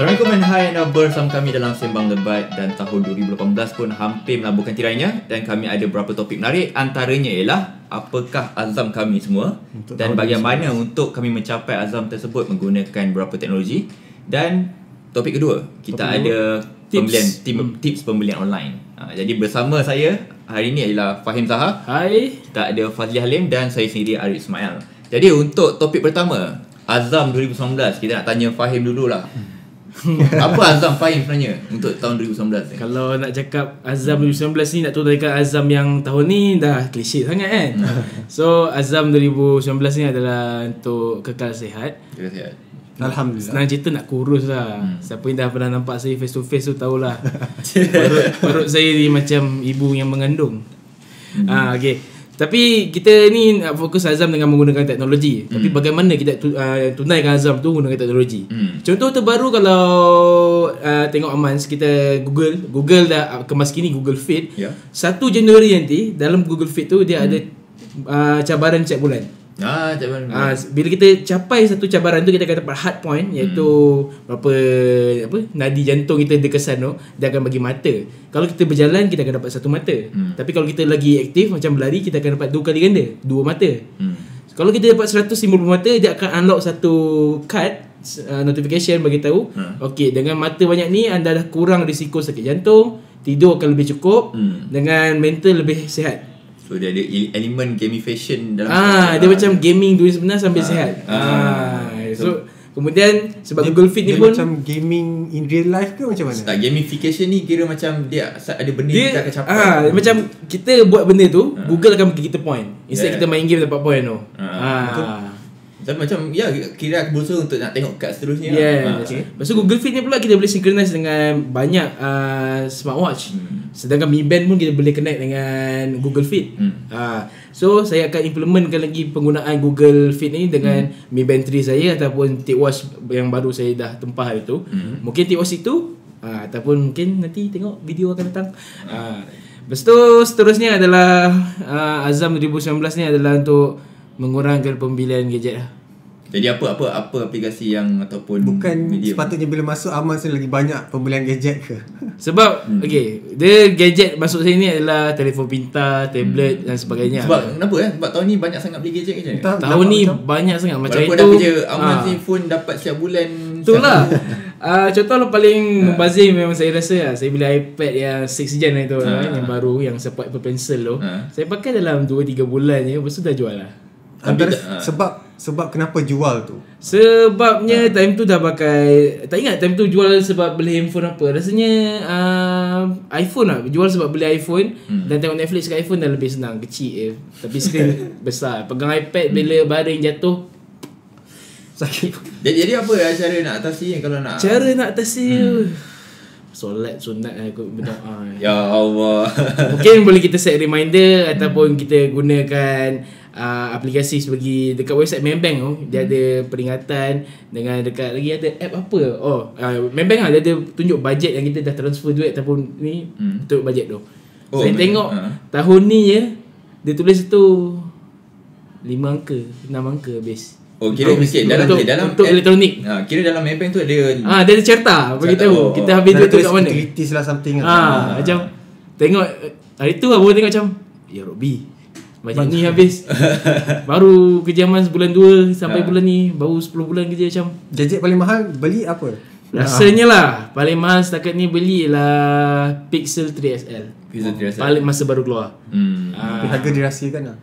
Assalamualaikum dan hai anda bersama kami dalam Sembang Lebat dan tahun 2018 pun hampir melabuhkan tirainya dan kami ada beberapa topik menarik antaranya ialah apakah azam kami semua Untuk dan bagaimana untuk kami mencapai azam tersebut menggunakan beberapa teknologi dan topik kedua kita Topik ada Tips. pembelian tim, tips pembelian online. Ha, jadi bersama saya hari ini ialah Fahim Zaha Hai. kita ada Fazli Halim dan saya sendiri Arif Ismail. Jadi untuk topik pertama, Azam 2019. Kita nak tanya Fahim dululah. Apa Azam Fahim sebenarnya untuk tahun 2019 ni? Kalau nak cakap Azam 2019 ni nak turunkan Azam yang tahun ni dah klise sangat kan. so Azam 2019 ni adalah untuk kekal sihat. Kita sihat. Alhamdulillah. Senang cerita nak kurus lah. Hmm. Siapa yang dah pernah nampak saya face to face tu tahulah. perut, perut saya ni macam ibu yang mengandung. Hmm. Ah okay. Tapi kita ni nak fokus Azam dengan menggunakan teknologi. Hmm. Tapi bagaimana kita tu, uh, tunaikan Azam tu menggunakan teknologi. Hmm. Contoh terbaru kalau uh, tengok Amans kita Google, Google dah uh, kemas kini Google Fit. Ya. 1 Januari nanti dalam Google Fit tu dia hmm. ada uh, cabaran setiap bulan. Ah, mana? Ah, bila kita capai satu cabaran tu kita akan dapat hard point iaitu hmm. berapa apa nadi jantung kita dikesan tu dia akan bagi mata. Kalau kita berjalan kita akan dapat satu mata. Hmm. Tapi kalau kita lagi aktif macam berlari kita akan dapat dua kali ganda, dua mata. Hmm. Kalau kita dapat 150 mata dia akan unlock satu card uh, notification bagi tahu Hmm. okey dengan mata banyak ni anda dah kurang risiko sakit jantung, tidur akan lebih cukup Hmm. dengan mental lebih sihat. So dia ada elemen gamification dalam Ah, dia macam gaming dunia sebenar sambil Ah. sihat. Ah. Ah, so kemudian sebab Dia- Google Fit ni dia pun macam gaming in real life ke macam mana? tak gamification ni kira macam dia ada benda dia kita akan capai. ah macam kita buat benda tu, Google akan bagi kita point. Yeah. Instead kita main game dapat point tu. Ah, Ah. Macam macam ya kira aku berusaha untuk nak tengok kad seterusnya. Yes. Ah, Okay. Lepas tu Google Fit ni pula kita boleh synchronize dengan banyak uh, smartwatch. Hmm. Sedangkan Mi Band pun kita boleh connect dengan Google Fit. Hmm. Ah, so saya akan implementkan lagi penggunaan Google Fit ni dengan Hmm. Mi Band 3 saya ataupun TicWatch yang baru saya dah tempah hari tu. Hmm. Mungkin TicWatch itu ah, ataupun mungkin nanti tengok video akan datang. Ah, lepas tu seterusnya adalah ah, Azam 2019 ni adalah untuk mengurangkan pembelian gadget lah. Jadi apa apa apa aplikasi yang ataupun Bukan medium? sepatutnya bila masuk aman saya lagi banyak pembelian gadget ke? Sebab hmm. okay, dia gadget masuk sini adalah telefon pintar, tablet hmm. dan sebagainya. Sebab kenapa eh? Sebab tahun ni banyak sangat beli gadget ke Entah, tahun nampak ni macam- banyak sangat macam Walaupun itu. dah kerja Aman ah, ni phone dapat setiap bulan Itulah. Ah contoh lah paling Ah. membazir memang saya rasa lah. Saya beli iPad yang 6 gen lah itu Ah. kan, yang baru yang support Apple Pencil tu. Ah. Saya pakai dalam 2 3 bulan je lepas tu dah jual lah. Antara Tapi sebab sebab kenapa jual tu? Sebabnya Ah. time tu dah pakai Tak ingat time tu jual sebab beli handphone apa Rasanya uh, iPhone lah Jual sebab beli iPhone Hmm. Dan tengok Netflix kat iPhone dah lebih senang Kecil je Tapi screen besar Pegang iPad bila baring jatuh Sakit. Jadi, jadi apa lah cara nak atasi kalau nak Cara nak atasi hmm. Solat sunat lah ikut berdoa Ya Allah Mungkin boleh kita set reminder Ataupun kita gunakan uh, Aplikasi sebagai Dekat website Maybank tu Dia ada peringatan Dengan dekat lagi ada app apa Oh uh, Maybank lah Dia ada tunjuk bajet Yang kita dah transfer duit Ataupun ni Hmm. Untuk bajet tu Oh, Saya Maybank. tengok Ha. Tahun ni je Dia tulis tu 5 angka 6 angka habis Oh kira Untuk- sikit dalam untuk- dalam untuk elektronik. ha, Kira dalam Maybank tu ada Ah, dia ada cerita bagi tahu oh, kita oh. habis duit tu kat mana. utilities lah something Ah, macam tengok hari tu lah baru tengok macam ya Robby. Macam ni habis. baru kerja aman sebulan dua sampai Ah. bulan ni baru 10 bulan kerja macam Gadget paling mahal beli apa? rasanya lah paling mahal setakat ni beli lah Pixel 3XL. Pixel 3XL. Paling masa baru keluar. Hmm. Tapi Ah, harga dirahsiakan lah.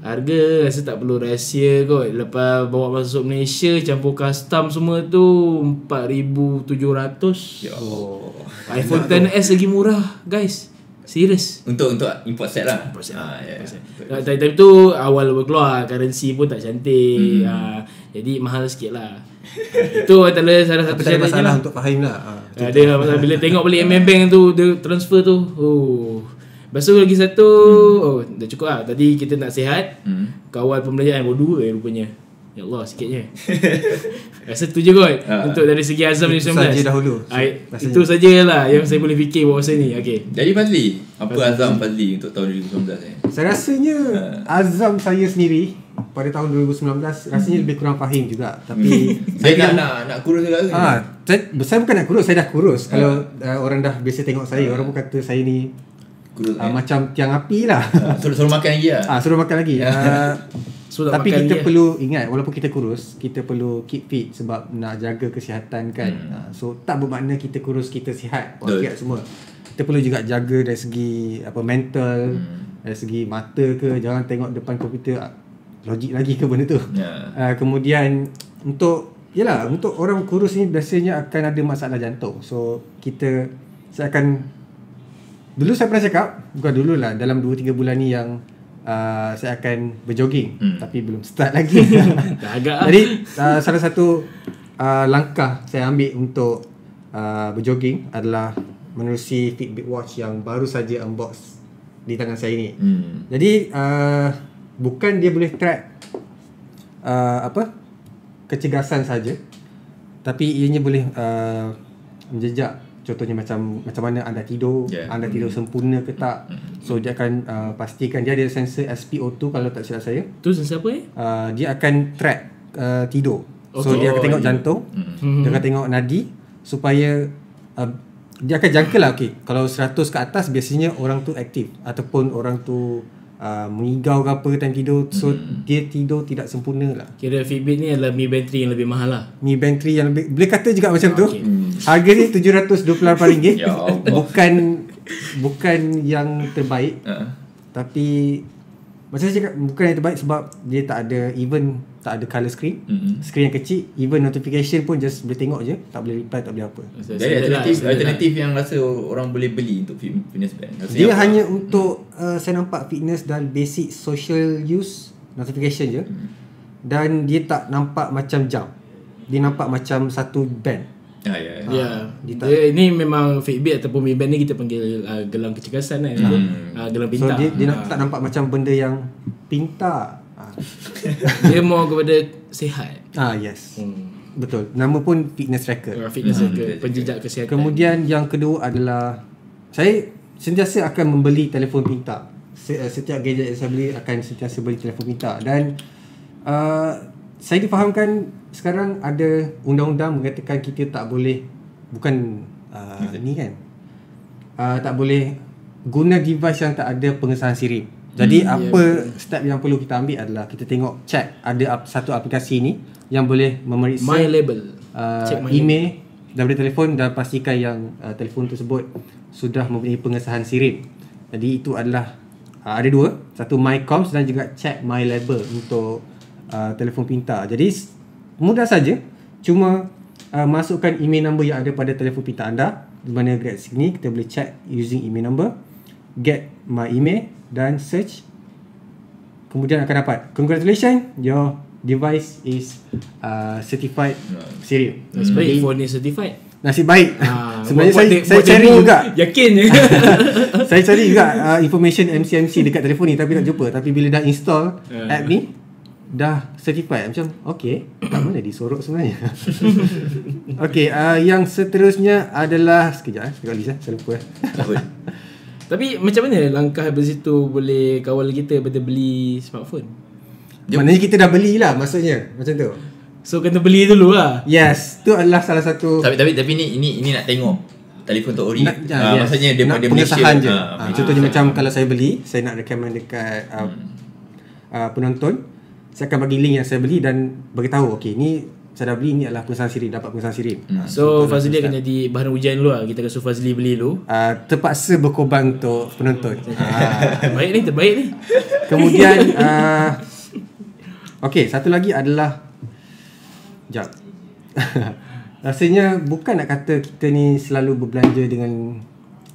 harga rasa tak perlu rahsia kot. Lepas bawa masuk Malaysia campur custom semua tu 4700. Ya Allah. iPhone 10s lagi murah, guys. Serius. Untuk untuk import set lah. Import set. Ha, ya. Nah, time, time tu awal keluar Currency pun tak cantik Hmm. hmm. Jadi mahal sikit lah Itu antara salah satu Tapi tak ada masalah lah untuk Fahim lah. Ah. Ah, Dia masalah bila tengok balik MM Bank tu Dia transfer tu Oh Lepas tu lagi satu Oh dah cukup lah Tadi kita nak sihat Hmm. Kawal pembelajaran Baru dua eh rupanya Ya Allah sikitnya Rasa tu je kot Ah. Untuk dari segi Azam Itu 2019 saja dahulu. Ah, Rasanya. Itu sajalah Yang saya boleh fikir Bahawa saya ni Okay Jadi Fazli, Apa Azam Fazli untuk tahun 2019 ni? Saya rasanya Ha. azam saya sendiri pada tahun 2019 rasanya lebih kurang fahim juga. Tapi Saya nak nak nak kurus juga ke? Ah, saya, saya bukan nak kurus, saya dah kurus. Ha. Kalau uh, orang dah biasa tengok saya, orang pun kata saya ni Kurus uh, uh, macam tiang api lah. Suruh suruh makan lagi lah. ah, suruh makan lagi. Uh, So, tapi kita lagi, eh? perlu ingat walaupun kita kurus, kita perlu keep fit sebab nak jaga kesihatan kan. Hmm. Uh, so tak bermakna kita kurus kita sihat, walafiat semua. Kita perlu juga jaga dari segi apa mental, hmm. dari segi mata ke, jangan tengok depan komputer ah, logik lagi ke benda tu. Ya. Uh, kemudian untuk yalah untuk orang kurus ni biasanya akan ada masalah jantung. So kita saya akan dulu saya pernah cakap bukan dulu lah dalam 2 3 bulan ni yang uh, saya akan berjoging Hmm. tapi belum start lagi. Agak lah. Jadi uh, salah satu uh, langkah saya ambil untuk uh, berjoging adalah menerusi Fitbit Watch yang baru saja unbox di tangan saya ni. Hmm. Jadi uh, bukan dia boleh track uh, apa kecergasan saja tapi ianya boleh uh, menjejak contohnya macam macam mana anda tidur Yeah. anda tidur sempurna ke tak so dia akan uh, pastikan dia ada sensor SpO2 kalau tak silap saya Tu siapa eh? uh, dia akan track uh, tidur so Okay. dia akan Oh, tengok jantung Hmm. dia akan tengok nadi supaya uh, dia akan jangka lah okay. Kalau 100 ke atas biasanya orang tu aktif ataupun orang tu uh, mengigau ke apa time tidur so Hmm. dia tidur tidak sempurna lah. Kira Fitbit ni adalah Mi Band 3 yang lebih mahal lah. Mi Band 3 yang lebih boleh kata juga macam tu. Okay. Hmm. Harga dia RM728. Ya bukan bukan yang terbaik Uh, tapi macam saya cakap bukan yang terbaik sebab dia tak ada even tak ada color screen. mm-mm. Screen yang kecil even notification pun just boleh tengok je tak boleh reply tak boleh apa. Saya- Jadi alternatif dah- alternatif yang rasa orang boleh beli untuk fit- fitness band. Dia apa? hanya untuk uh, saya nampak fitness dan basic social use notification je. Dan dia tak nampak macam jam. Dia nampak macam satu band. Ah, ya. ya. Ya. dia Dia, ini memang Fitbit ataupun Mi Band ni kita panggil uh, gelang kecergasan kan. Hmm. Uh, gelang So pintar. dia, dia Ah. nak, tak nampak macam benda yang pintar. Ah, dia more kepada sihat. ah yes. Hmm. Betul. Nama pun fitness tracker. Uh, fitness Hmm, ke betul. penjejak kesihatan. Kemudian yang kedua adalah saya sentiasa akan membeli telefon pintar. Se- uh, Setiap gadget yang saya beli akan sentiasa beli telefon pintar dan uh, saya difahamkan sekarang ada undang-undang mengatakan kita tak boleh bukan uh, ni kan uh, tak boleh guna device yang tak ada pengesahan sirip. Jadi hmm, apa step yang perlu kita ambil adalah kita tengok check ada ap- satu aplikasi ni yang boleh memeriksa My label. uh, Check my email daripada telefon dan pastikan yang uh, telefon tersebut sudah mempunyai pengesahan sirip. Jadi itu adalah uh, ada dua, satu MyComs dan juga check my label untuk uh, telefon pintar. Jadi mudah saja cuma uh, masukkan email number yang ada pada telefon pintar anda di mana dekat sini kita boleh check using email number get my email dan search kemudian akan dapat congratulations your device is uh, certified sirip. Nasib baik phone ni certified. Nasib baik. Ah, Sebenarnya buat- saya, buat saya buat cari juga. Yakin je. saya cari juga uh, information MCMC dekat telefon ni tapi tak jumpa. Tapi bila dah install Ah. app ni dah certified macam okay kat mana disorok sebenarnya okay uh, yang seterusnya adalah sekejap eh tengok list eh saya lupa eh? Tapi macam mana langkah dari situ boleh kawal kita pada beli smartphone? Maknanya kita dah belilah maksudnya macam tu So kena beli dulu lah. yes tu adalah salah satu Tapi tapi tapi ni ini ini nak tengok telefon tu ori. Nak- Ah, yes. maksudnya dia nak pada pengesahan je. Ah, contohnya macam kalau saya beli, saya nak recommend dekat uh, uh, penonton, saya akan bagi link yang saya beli dan beritahu okey ni saya dah beli ni adalah pengesahan sirip, dapat pengesahan sirip. Ah, So Fazli akan jadi bahan ujian dulu lah. Kita akan suruh Fazli beli dulu. uh, terpaksa berkorban untuk penonton. Ah, Terbaik ni, terbaik ni. kemudian uh, okey, satu lagi adalah jap. Rasanya bukan nak kata kita ni selalu berbelanja dengan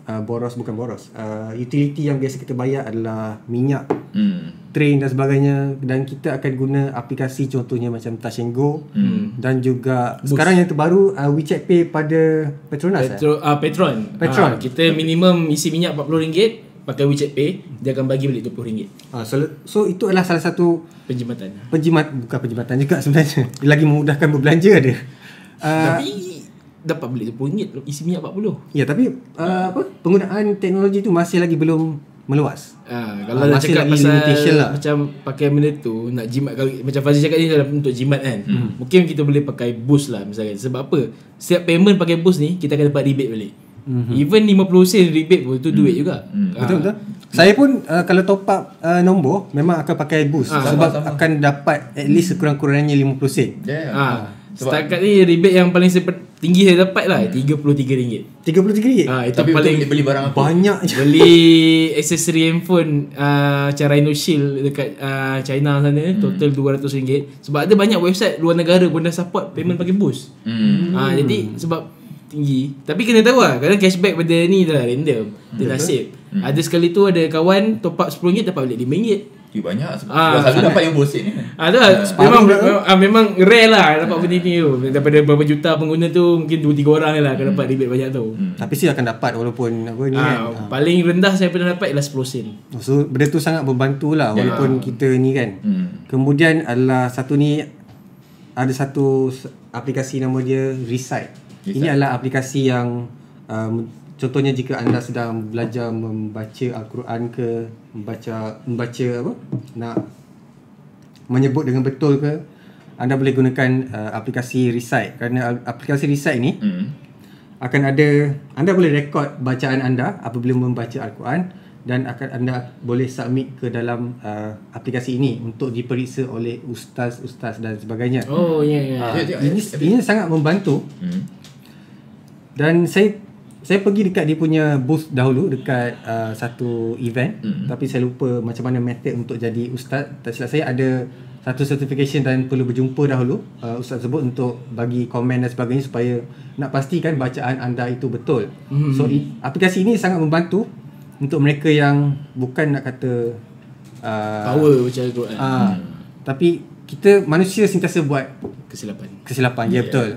uh, boros bukan boros. Uh, utility yang biasa kita bayar adalah minyak Hmm. train dan sebagainya dan kita akan guna aplikasi contohnya macam Touch and Go hmm. dan juga Boost. sekarang yang terbaru uh, WeChat Pay pada Petronas eh? Petro, ah, Petron. Petron. Ah, kita minimum isi minyak RM40 pakai WeChat Pay, dia akan bagi balik RM20 Uh, so, so itu adalah salah satu penjimatan. penjimat bukan penjimatan juga sebenarnya. Dia lagi memudahkan berbelanja ada. Uh, Tapi dapat beli RM10 isi minyak 40. Ya tapi uh, apa penggunaan teknologi tu masih lagi belum meluas. Ha, kalau nak masih cakap lagi pasal limitation lah. macam pakai benda tu nak jimat kalau macam Fazil cakap ni dalam untuk jimat kan. Hmm. Mungkin kita boleh pakai boost lah misalkan. Sebab apa? Setiap payment pakai boost ni kita akan dapat rebate balik. Mm-hmm. Even 50 sen rebate pun tu duit juga. Hmm. Ha. Betul betul. Saya pun uh, kalau top up uh, nombor memang akan pakai boost Ah, sebab sama, sama. akan dapat at least sekurang-kurangnya 50 sen. Yeah. Ha. Sebab- Setakat ni rebate yang paling seper- tinggi saya dapat lah RM33. RM33. Ha, itu Tapi paling paling beli barang apa? Banyak je. beli aksesori handphone uh, macam Rhino Shield dekat uh, China sana hmm. total RM200 sebab ada banyak website luar negara pun dah support payment pakai boost Hmm. ha, jadi sebab tinggi tapi kena tahu lah kadang cashback benda ni dah random dia nasib ada sekali tu ada kawan top up RM10 dapat balik RM5 Eh, banyak sebab Ah, ah, selalu dapat yang bosin ni. Ah tu lah, memang, memang, ah, memang rare lah dapat benda ni tu. Daripada berapa juta pengguna tu mungkin 2 3 orang lah akan dapat rebate banyak tu. Tapi sih akan dapat walaupun apa ni Ah, kan. paling rendah saya pernah dapat ialah 10 sen. So benda tu sangat membantu lah walaupun kita ni kan. Hmm. Kemudian adalah satu ni ada satu aplikasi nama dia Recite. Recite. Ini adalah aplikasi yang um, contohnya jika anda sedang belajar membaca al-Quran ke membaca membaca apa nak menyebut dengan betul ke anda boleh gunakan uh, aplikasi Recite kerana aplikasi Recite ni Hmm. akan ada anda boleh rekod bacaan anda apabila membaca al-Quran dan akan anda boleh submit ke dalam uh, aplikasi ini untuk diperiksa oleh ustaz-ustaz dan sebagainya. Oh ya ya. Ah, tengok, ini ini sangat membantu Hmm. dan saya saya pergi dekat dia punya booth dahulu dekat uh, satu event Hmm. tapi saya lupa macam mana method untuk jadi ustaz. Tak silap saya ada satu certification dan perlu berjumpa dahulu uh, ustaz tersebut untuk bagi komen dan sebagainya supaya nak pastikan bacaan anda itu betul. Hmm. So i, aplikasi ini sangat membantu untuk mereka yang bukan nak kata uh, Power baca Al-Quran. uh, tapi kita manusia sentiasa buat Kesilapan. kesilapan ya yeah. betul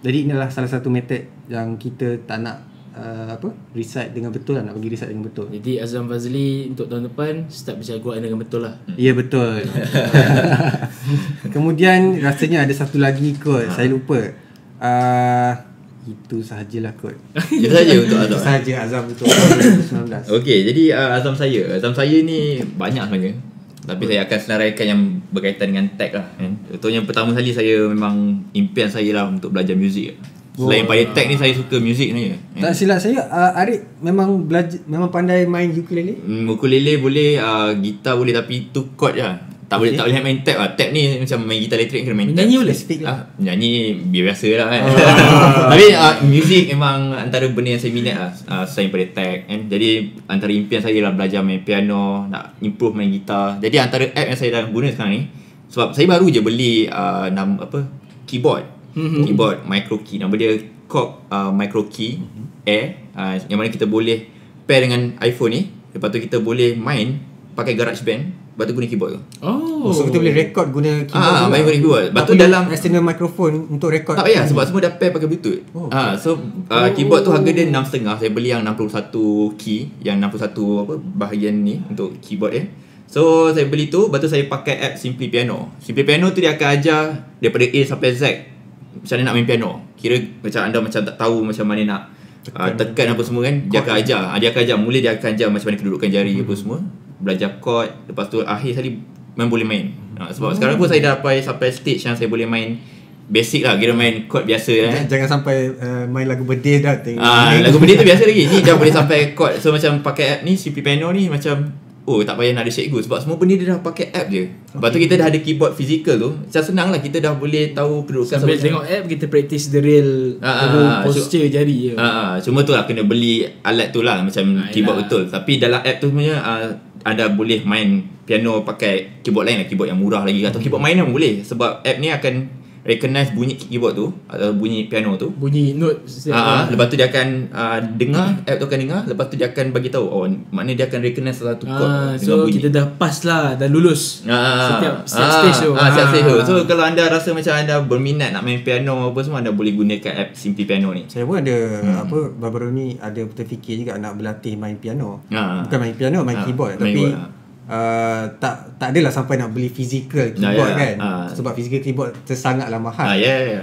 jadi inilah salah satu method yang kita tak nak uh, apa recite dengan betul lah nak bagi recite dengan betul Jadi Azam Fazli untuk tahun depan start baca Al-Quran dengan betul lah. ya betul kemudian rasanya ada satu lagi kot saya lupa uh, itu sahajalah kot Itu saja untuk itu Azam. sahaja Azam untuk 2019 Okey, jadi uh, azam saya. Azam saya ni banyak sebenarnya. Tapi saya akan senaraikan yang berkaitan dengan tech lah kan. Contohnya pertama sekali saya memang impian saya lah untuk belajar muzik. Selain pada tech ni saya suka muzik kan. tak silap saya uh, Arif memang belajar memang pandai main ukulele Hmm, ukulele boleh, uh, gitar boleh tapi tu chord je. lah. Tak boleh tak boleh main tap lah. Tap ni macam main gitar elektrik kena main tap. Menyanyi boleh? Spesifik lah. Ah, nyanyi biasa lah kan. Tapi uh, music memang antara benda yang saya minat lah. Uh, selain pada tag kan. Jadi antara impian saya lah belajar main piano, nak improve main gitar. Jadi antara app yang saya dah guna sekarang ni sebab saya baru je beli uh, nama apa keyboard. Mhm. Keyboard micro key nama dia Korg uh, micro key Air uh, yang mana kita boleh pair dengan iPhone ni. Lepas tu kita boleh main pakai GarageBand. Lepas tu guna keyboard tu. Oh. Oh, so kita boleh record guna keyboard Ah, main guna keyboard. Lepas tu dalam- external microphone untuk record Tak payah sebab semua dah pair pakai bluetooth. Oh, Oh, okay. so uh, keyboard tu harga dia 6.5. Saya beli yang 61 key, yang 61 apa bahagian ni untuk keyboard dia. So saya beli tu, lepas tu saya pakai app Simply Piano. Simply Piano tu dia akan ajar daripada A sampai Z macam mana nak main piano. Kira macam anda macam tak tahu macam mana nak tekan, uh, tekan apa semua kan. Dia akan ajar. Dia akan ajar. Mula dia akan ajar macam mana kedudukan jari hmm. apa semua. Belajar chord. Lepas tu akhir sekali memang boleh main. Uh, sebab sekarang pun saya dah sampai sampai stage yang saya boleh main basic lah kira main chord biasa kan. Jangan, jangan sampai uh, main lagu birthday dah tengok. Ah, lagu benda tu biasa lagi. Ni dah boleh sampai chord. So macam pakai app ni CP Piano ni macam oh tak payah nak ada cikgu sebab semua benda dia dah pakai app je. Lepas tu kita dah ada keyboard physical tu. Macam senang lah kita dah boleh tahu kedudukan Sambil tengok app kita practice the real Ah, the ah, real ah, posture jari je. Ah, ah, cuma tu lah kena beli alat tu lah macam Ah, keyboard betul. Tapi dalam app tu sebenarnya uh, anda boleh main piano pakai keyboard lain lah keyboard yang murah lagi atau keyboard mainan pun boleh sebab app ni akan recognize bunyi keyboard tu atau bunyi piano tu Bunyi note setiap Ah, ah, orang. lepas tu dia akan uh, dengar, app tu akan dengar, lepas tu dia akan bagi tahu oh maknanya dia akan recognize salah satu chord Ah, so bunyi. kita dah pass lah Dah lulus Ah, Setiap setiap ah, stage tu Ah, setiap stage tu. Ah. So kalau anda rasa macam anda berminat nak main piano apa semua anda boleh gunakan app Simply Piano ni. Saya pun ada hmm. apa baru-baru ni ada terfikir juga nak berlatih main piano. Ah. Bukan main piano, main Ah, keyboard main tapi keyboard, ah. Uh, tak tak adalah sampai nak beli physical Ya, keyboard ya, kan. ah. Sebab physical keyboard tersangatlah mahal. Ah, ya yeah, ya.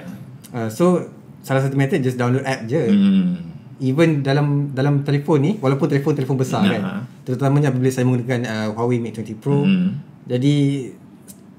Uh, so salah satu method just download app je. Hmm. Even dalam dalam telefon ni walaupun telefon-telefon besar Ya. kan. Terutamanya apabila saya menggunakan uh, Huawei Mate 20 Pro. Hmm. Jadi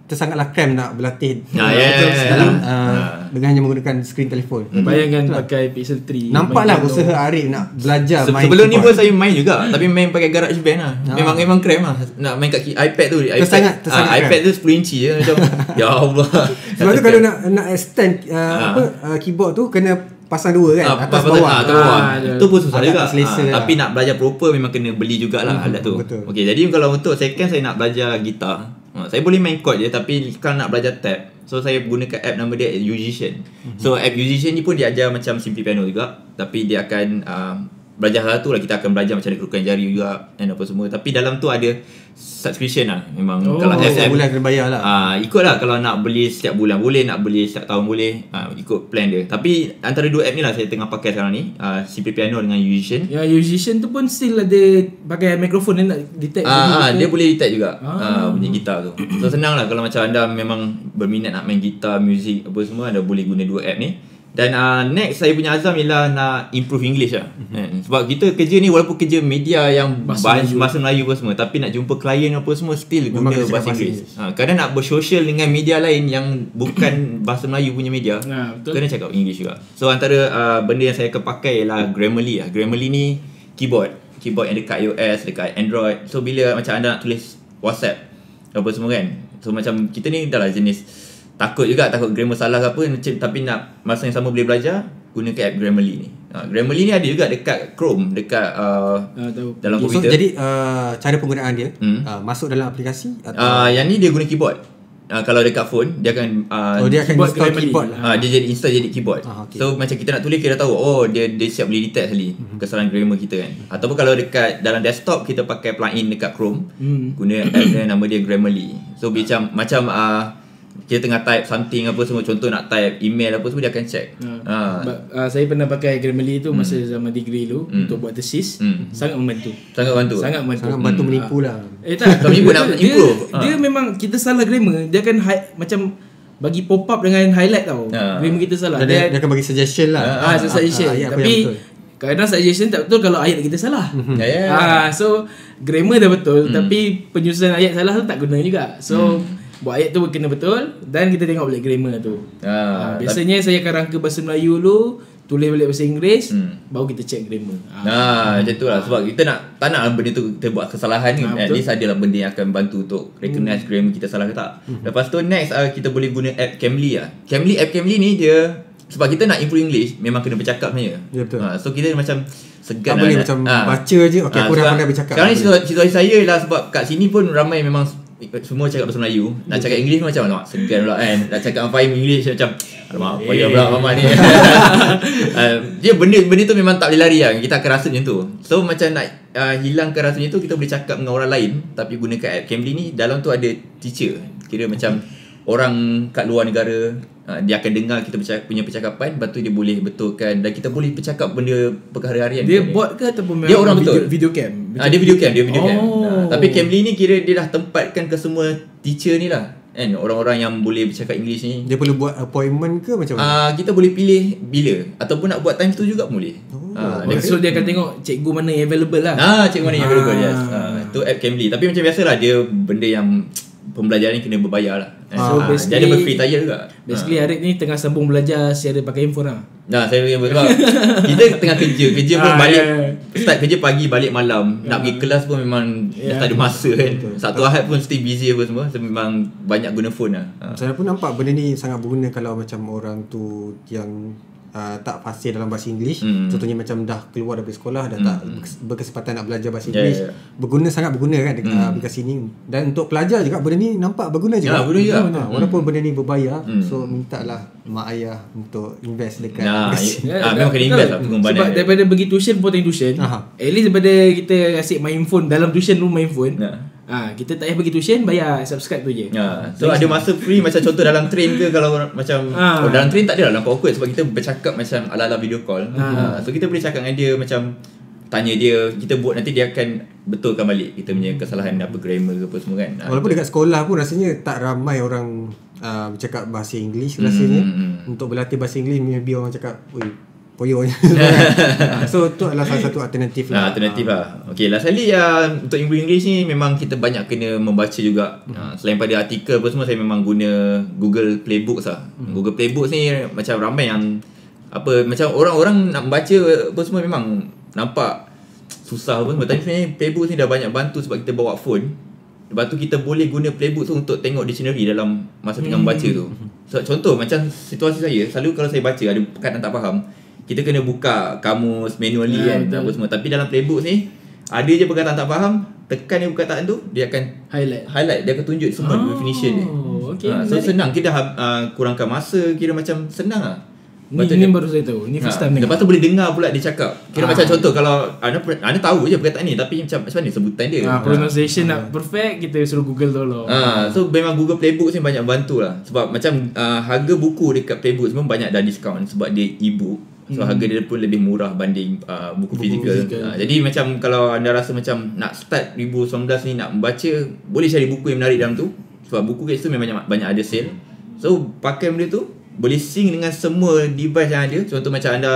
tersangatlah cram nak berlatih Ah, ya, ya, ya. dalam uh, Ah. dengan hanya menggunakan skrin telefon. Bayangkan pakai Pixel 3 Nampaklah usaha Arif nak belajar Se- main sebelum ni pun keyboard. saya main juga Tapi main pakai GarageBand lah Memang memang kram lah Nak main kat iPad tu iPad, Tersangat- tersangat ah, kram. iPad tu 10 inci je Macam Ya Allah Sebab tu kalau nak nak extend uh, apa uh, keyboard tu kena pasang dua kan Ah, atas bawah. ah, atas bawah. Ah, ya. Itu pun susah Agak juga. Ah, lah. tapi nak belajar proper memang kena beli jugalah alat tu. betul. Okey, jadi kalau untuk second saya nak belajar gitar. Ah, saya boleh main chord je tapi kalau nak belajar tab, so saya gunakan app nama dia Musician. So app Musician ni pun dia ajar macam simple piano juga, tapi dia akan uh, belajar hal tu lah kita akan belajar macam mana kerukan jari juga dan apa semua. Tapi dalam tu ada subscription lah. Memang Oh, kalau Setiap FM bulan kena bayar lah. Ah, ikutlah kalau nak beli setiap bulan boleh, nak beli setiap tahun boleh. Ah, ikut plan dia. Tapi antara dua app ni lah saya tengah pakai sekarang ni, ah, Simple Piano dengan Musician. Ya musician tu pun still ada pakai mikrofon dia nak detect Ah, ah, ke? dia boleh detect juga Ah. ah. bunyi gitar tu. So senang lah kalau macam anda memang berminat nak main gitar, muzik apa semua anda boleh guna dua app ni. Dan uh, next saya punya azam ialah nak improve English lah. Kan? Sebab kita kerja ni walaupun kerja media yang Bahasa bahasa Melayu. Bahasa Melayu apa semua tapi nak jumpa klien apa semua still Memang guna bahasa bahasa Inggeris. Ha, kadang nak bersosial dengan media lain yang bukan bahasa Melayu punya media. Ha, betul. Kena cakap English juga. So antara uh, benda yang saya akan pakai ialah Grammarly lah. Grammarly ni keyboard. Keyboard yang dekat iOS, dekat Android. So bila macam anda nak tulis WhatsApp apa semua kan. So macam kita ni dah lah jenis takut juga takut grammar salah ke apa macam tapi nak masa yang sama boleh belajar gunakan app Grammarly ni. Ha, Grammarly ni ada juga dekat Chrome, dekat uh, Ah, tahu. dalam so komputer. jadi uh, cara penggunaan dia Hmm. uh, masuk dalam aplikasi atau uh, yang ni dia guna keyboard. Uh, kalau dekat phone dia akan uh, oh dia akan keyboard install Grammarly. keyboard. Ah dia jadi install jadi keyboard. Ah, okay. So macam kita nak tulis kita dah tahu oh dia dia siap boleh detect sekali Mhm. kesalahan grammar kita kan. Ataupun kalau dekat dalam desktop kita pakai plugin dekat Chrome Hmm. guna app dia nama dia Grammarly. So macam macam uh, kita tengah type something apa semua contoh nak type email apa semua dia akan check. Ha. Ha. Ah, saya pernah pakai Grammarly tu masa zaman degree dulu Hmm. untuk buat tesis. Hmm. Sangat membantu. Sangat bantu. Sangat membantu. sangat bantu menipu lah. Eh tak Kau menipu nak dia, improve. Dia, Ha. dia memang kita salah grammar, dia akan hi, macam bagi pop up dengan highlight tau. Ha. Grammar kita salah. Dan dia, dia akan bagi suggestion lah. ah, ah, suggestion. ayat apa yang Tapi kadang suggestion tak betul kalau ayat kita salah. Ya ya. Ah, so grammar dah betul Hmm. tapi penyusunan ayat salah tu tak guna juga. So buat ayat tu kena betul dan kita tengok balik grammar tu. Ah, Ah, biasanya saya akan rangka bahasa Melayu dulu, tulis balik bahasa Inggeris, Hmm. baru kita check grammar. Ah. Nah, macam tu lah Sebab kita nak Tak nak benda tu Kita buat kesalahan ni Ah, At betul. least adalah benda yang akan bantu Untuk recognize grammar kita salah ke tak Lepas tu next uh, Kita boleh guna app Cambly lah Cambly App Cambly ni dia Sebab kita nak improve English Memang kena bercakap sebenarnya Ya, betul. Ah, So kita macam Segan Tak boleh macam baca je, okey, aku dah pandai bercakap. Sekarang ni situasi saya lah Sebab kat sini pun ramai memang semua cakap bahasa Melayu. Nak cakap pun macam Alamak segan pula kan. Nak cakap Fahim English macam Alamak payah pula mama ni? Uh, Dia benda benda tu memang tak boleh lari lah. Kita akan rasa macam tu. So macam nak uh, hilangkan rasa macam tu Kita boleh cakap dengan orang lain Tapi gunakan app Cambly ni. Dalam tu ada teacher. Kira macam Orang kat luar negara uh, Dia akan dengar kita bercakap, punya percakapan Lepas tu dia boleh betulkan Dan kita boleh bercakap benda perkara harian Dia bot ke ataupun Dia orang video, betul. video cam? Ah, dia video cam, dia video cam. Oh. Ah, tapi Cambly ni kira dia dah tempatkan ke semua teacher ni lah. Kan orang-orang yang boleh bercakap English ni. Dia perlu buat appointment ke macam mana? Ah kita boleh pilih bila ataupun nak buat time tu juga boleh. Oh, Ah, Oh, dia so dia akan tengok cikgu mana yang available lah. Ah, cik mana yang available Ah. yes. Ah, tu app Cambly. Tapi macam biasalah dia benda yang pembelajaran ni kena berbayar lah. So, Ah, basically- dia ada free trial juga. Basically Arif ni tengah sambung belajar secara pakai handphone lah. Nah, saya yang sebab kita tengah kerja, kerja pun Ah, balik ya, ya. start kerja pagi balik malam. Nak pergi kelas pun memang Ya. dah tak ada masa kan. Satu Ahad pun still busy apa semua. So memang banyak guna phone lah. Ah. Saya pun nampak benda ni sangat berguna kalau macam orang tu yang uh, tak fasih dalam bahasa Inggeris. Hmm. Contohnya macam dah keluar dari sekolah dah tak berkes- berkesempatan nak belajar bahasa Ya, Inggeris. ya, ya. Berguna sangat berguna kan dekat Hmm. aplikasi ni. Dan untuk pelajar juga benda ni nampak berguna juga. Ya, berguna juga. Ha, walaupun benda ni berbayar, Hmm. so mintalah mak ayah untuk invest dekat Nah, aplikasi. Ah, memang kena invest lah pengorbanan Sebab daripada pergi tuition potong tuition, Aha. at least daripada kita asyik main phone dalam tuition tu main phone. Nah. Ah, kita tak payah pergi tuition, bayar subscribe tu je. Ya, so ada masa free macam contoh dalam train ke kalau macam Ah. oh, dalam train tak ada lah nampak awkward sebab kita bercakap macam ala-ala video call. Ah. Ah, so kita boleh cakap dengan dia macam tanya dia, kita buat nanti dia akan betulkan balik kita punya kesalahan apa grammar ke apa semua kan. Ah, Walaupun dekat sekolah pun rasanya tak ramai orang uh, bercakap bahasa English rasanya. hmm. Untuk berlatih bahasa English maybe orang cakap, "Oi, poyo." Ah, so tu adalah salah satu alternatif lah. alternatif lah. Okey, last kali ya untuk English ni memang kita banyak kena membaca juga. Hmm. Ha, selain pada artikel apa semua saya memang guna Google Playbooks lah. Hmm. Google Playbooks ni macam ramai yang apa macam orang-orang nak baca apa semua memang nampak susah apa semua. Tapi sebenarnya Playbooks ni dah banyak bantu sebab kita bawa phone. Lepas tu kita boleh guna playbook tu untuk tengok dictionary dalam masa tengah Hmm. membaca tu. So, contoh macam situasi saya, selalu kalau saya baca ada perkataan tak faham, kita kena buka kamus manually Ya, kan betul. apa semua. Tapi dalam playbook ni ada je perkataan tak faham, tekan je perkataan tu dia akan Highlight. highlight, dia akan tunjuk semua Oh, definition dia. okey, Ha, so menarik. senang kita uh, kurangkan masa, kira macam senang lah. Ni, Lepas ni baru saya tahu. Ni first Ha, time Lepas dengar. tu boleh dengar pula dia cakap. Kira Ah. macam contoh kalau anda anda tahu je perkataan ni tapi macam macam mana sebutan dia. Ah, pronunciation nak perfect kita suruh Google tolong. Ah, so memang Google Playbook ni banyak bantu lah Sebab macam uh, harga buku dekat Playbook semua banyak dah diskaun Sebab dia e-book So Hmm. harga dia pun lebih murah banding uh, buku, fizikal fizikal. uh, Jadi macam kalau anda rasa macam nak start 2019 ni nak membaca Boleh cari buku yang menarik dalam tu Sebab buku kat situ memang banyak, banyak ada sale So pakai benda tu Boleh sync dengan semua device yang ada Contoh macam anda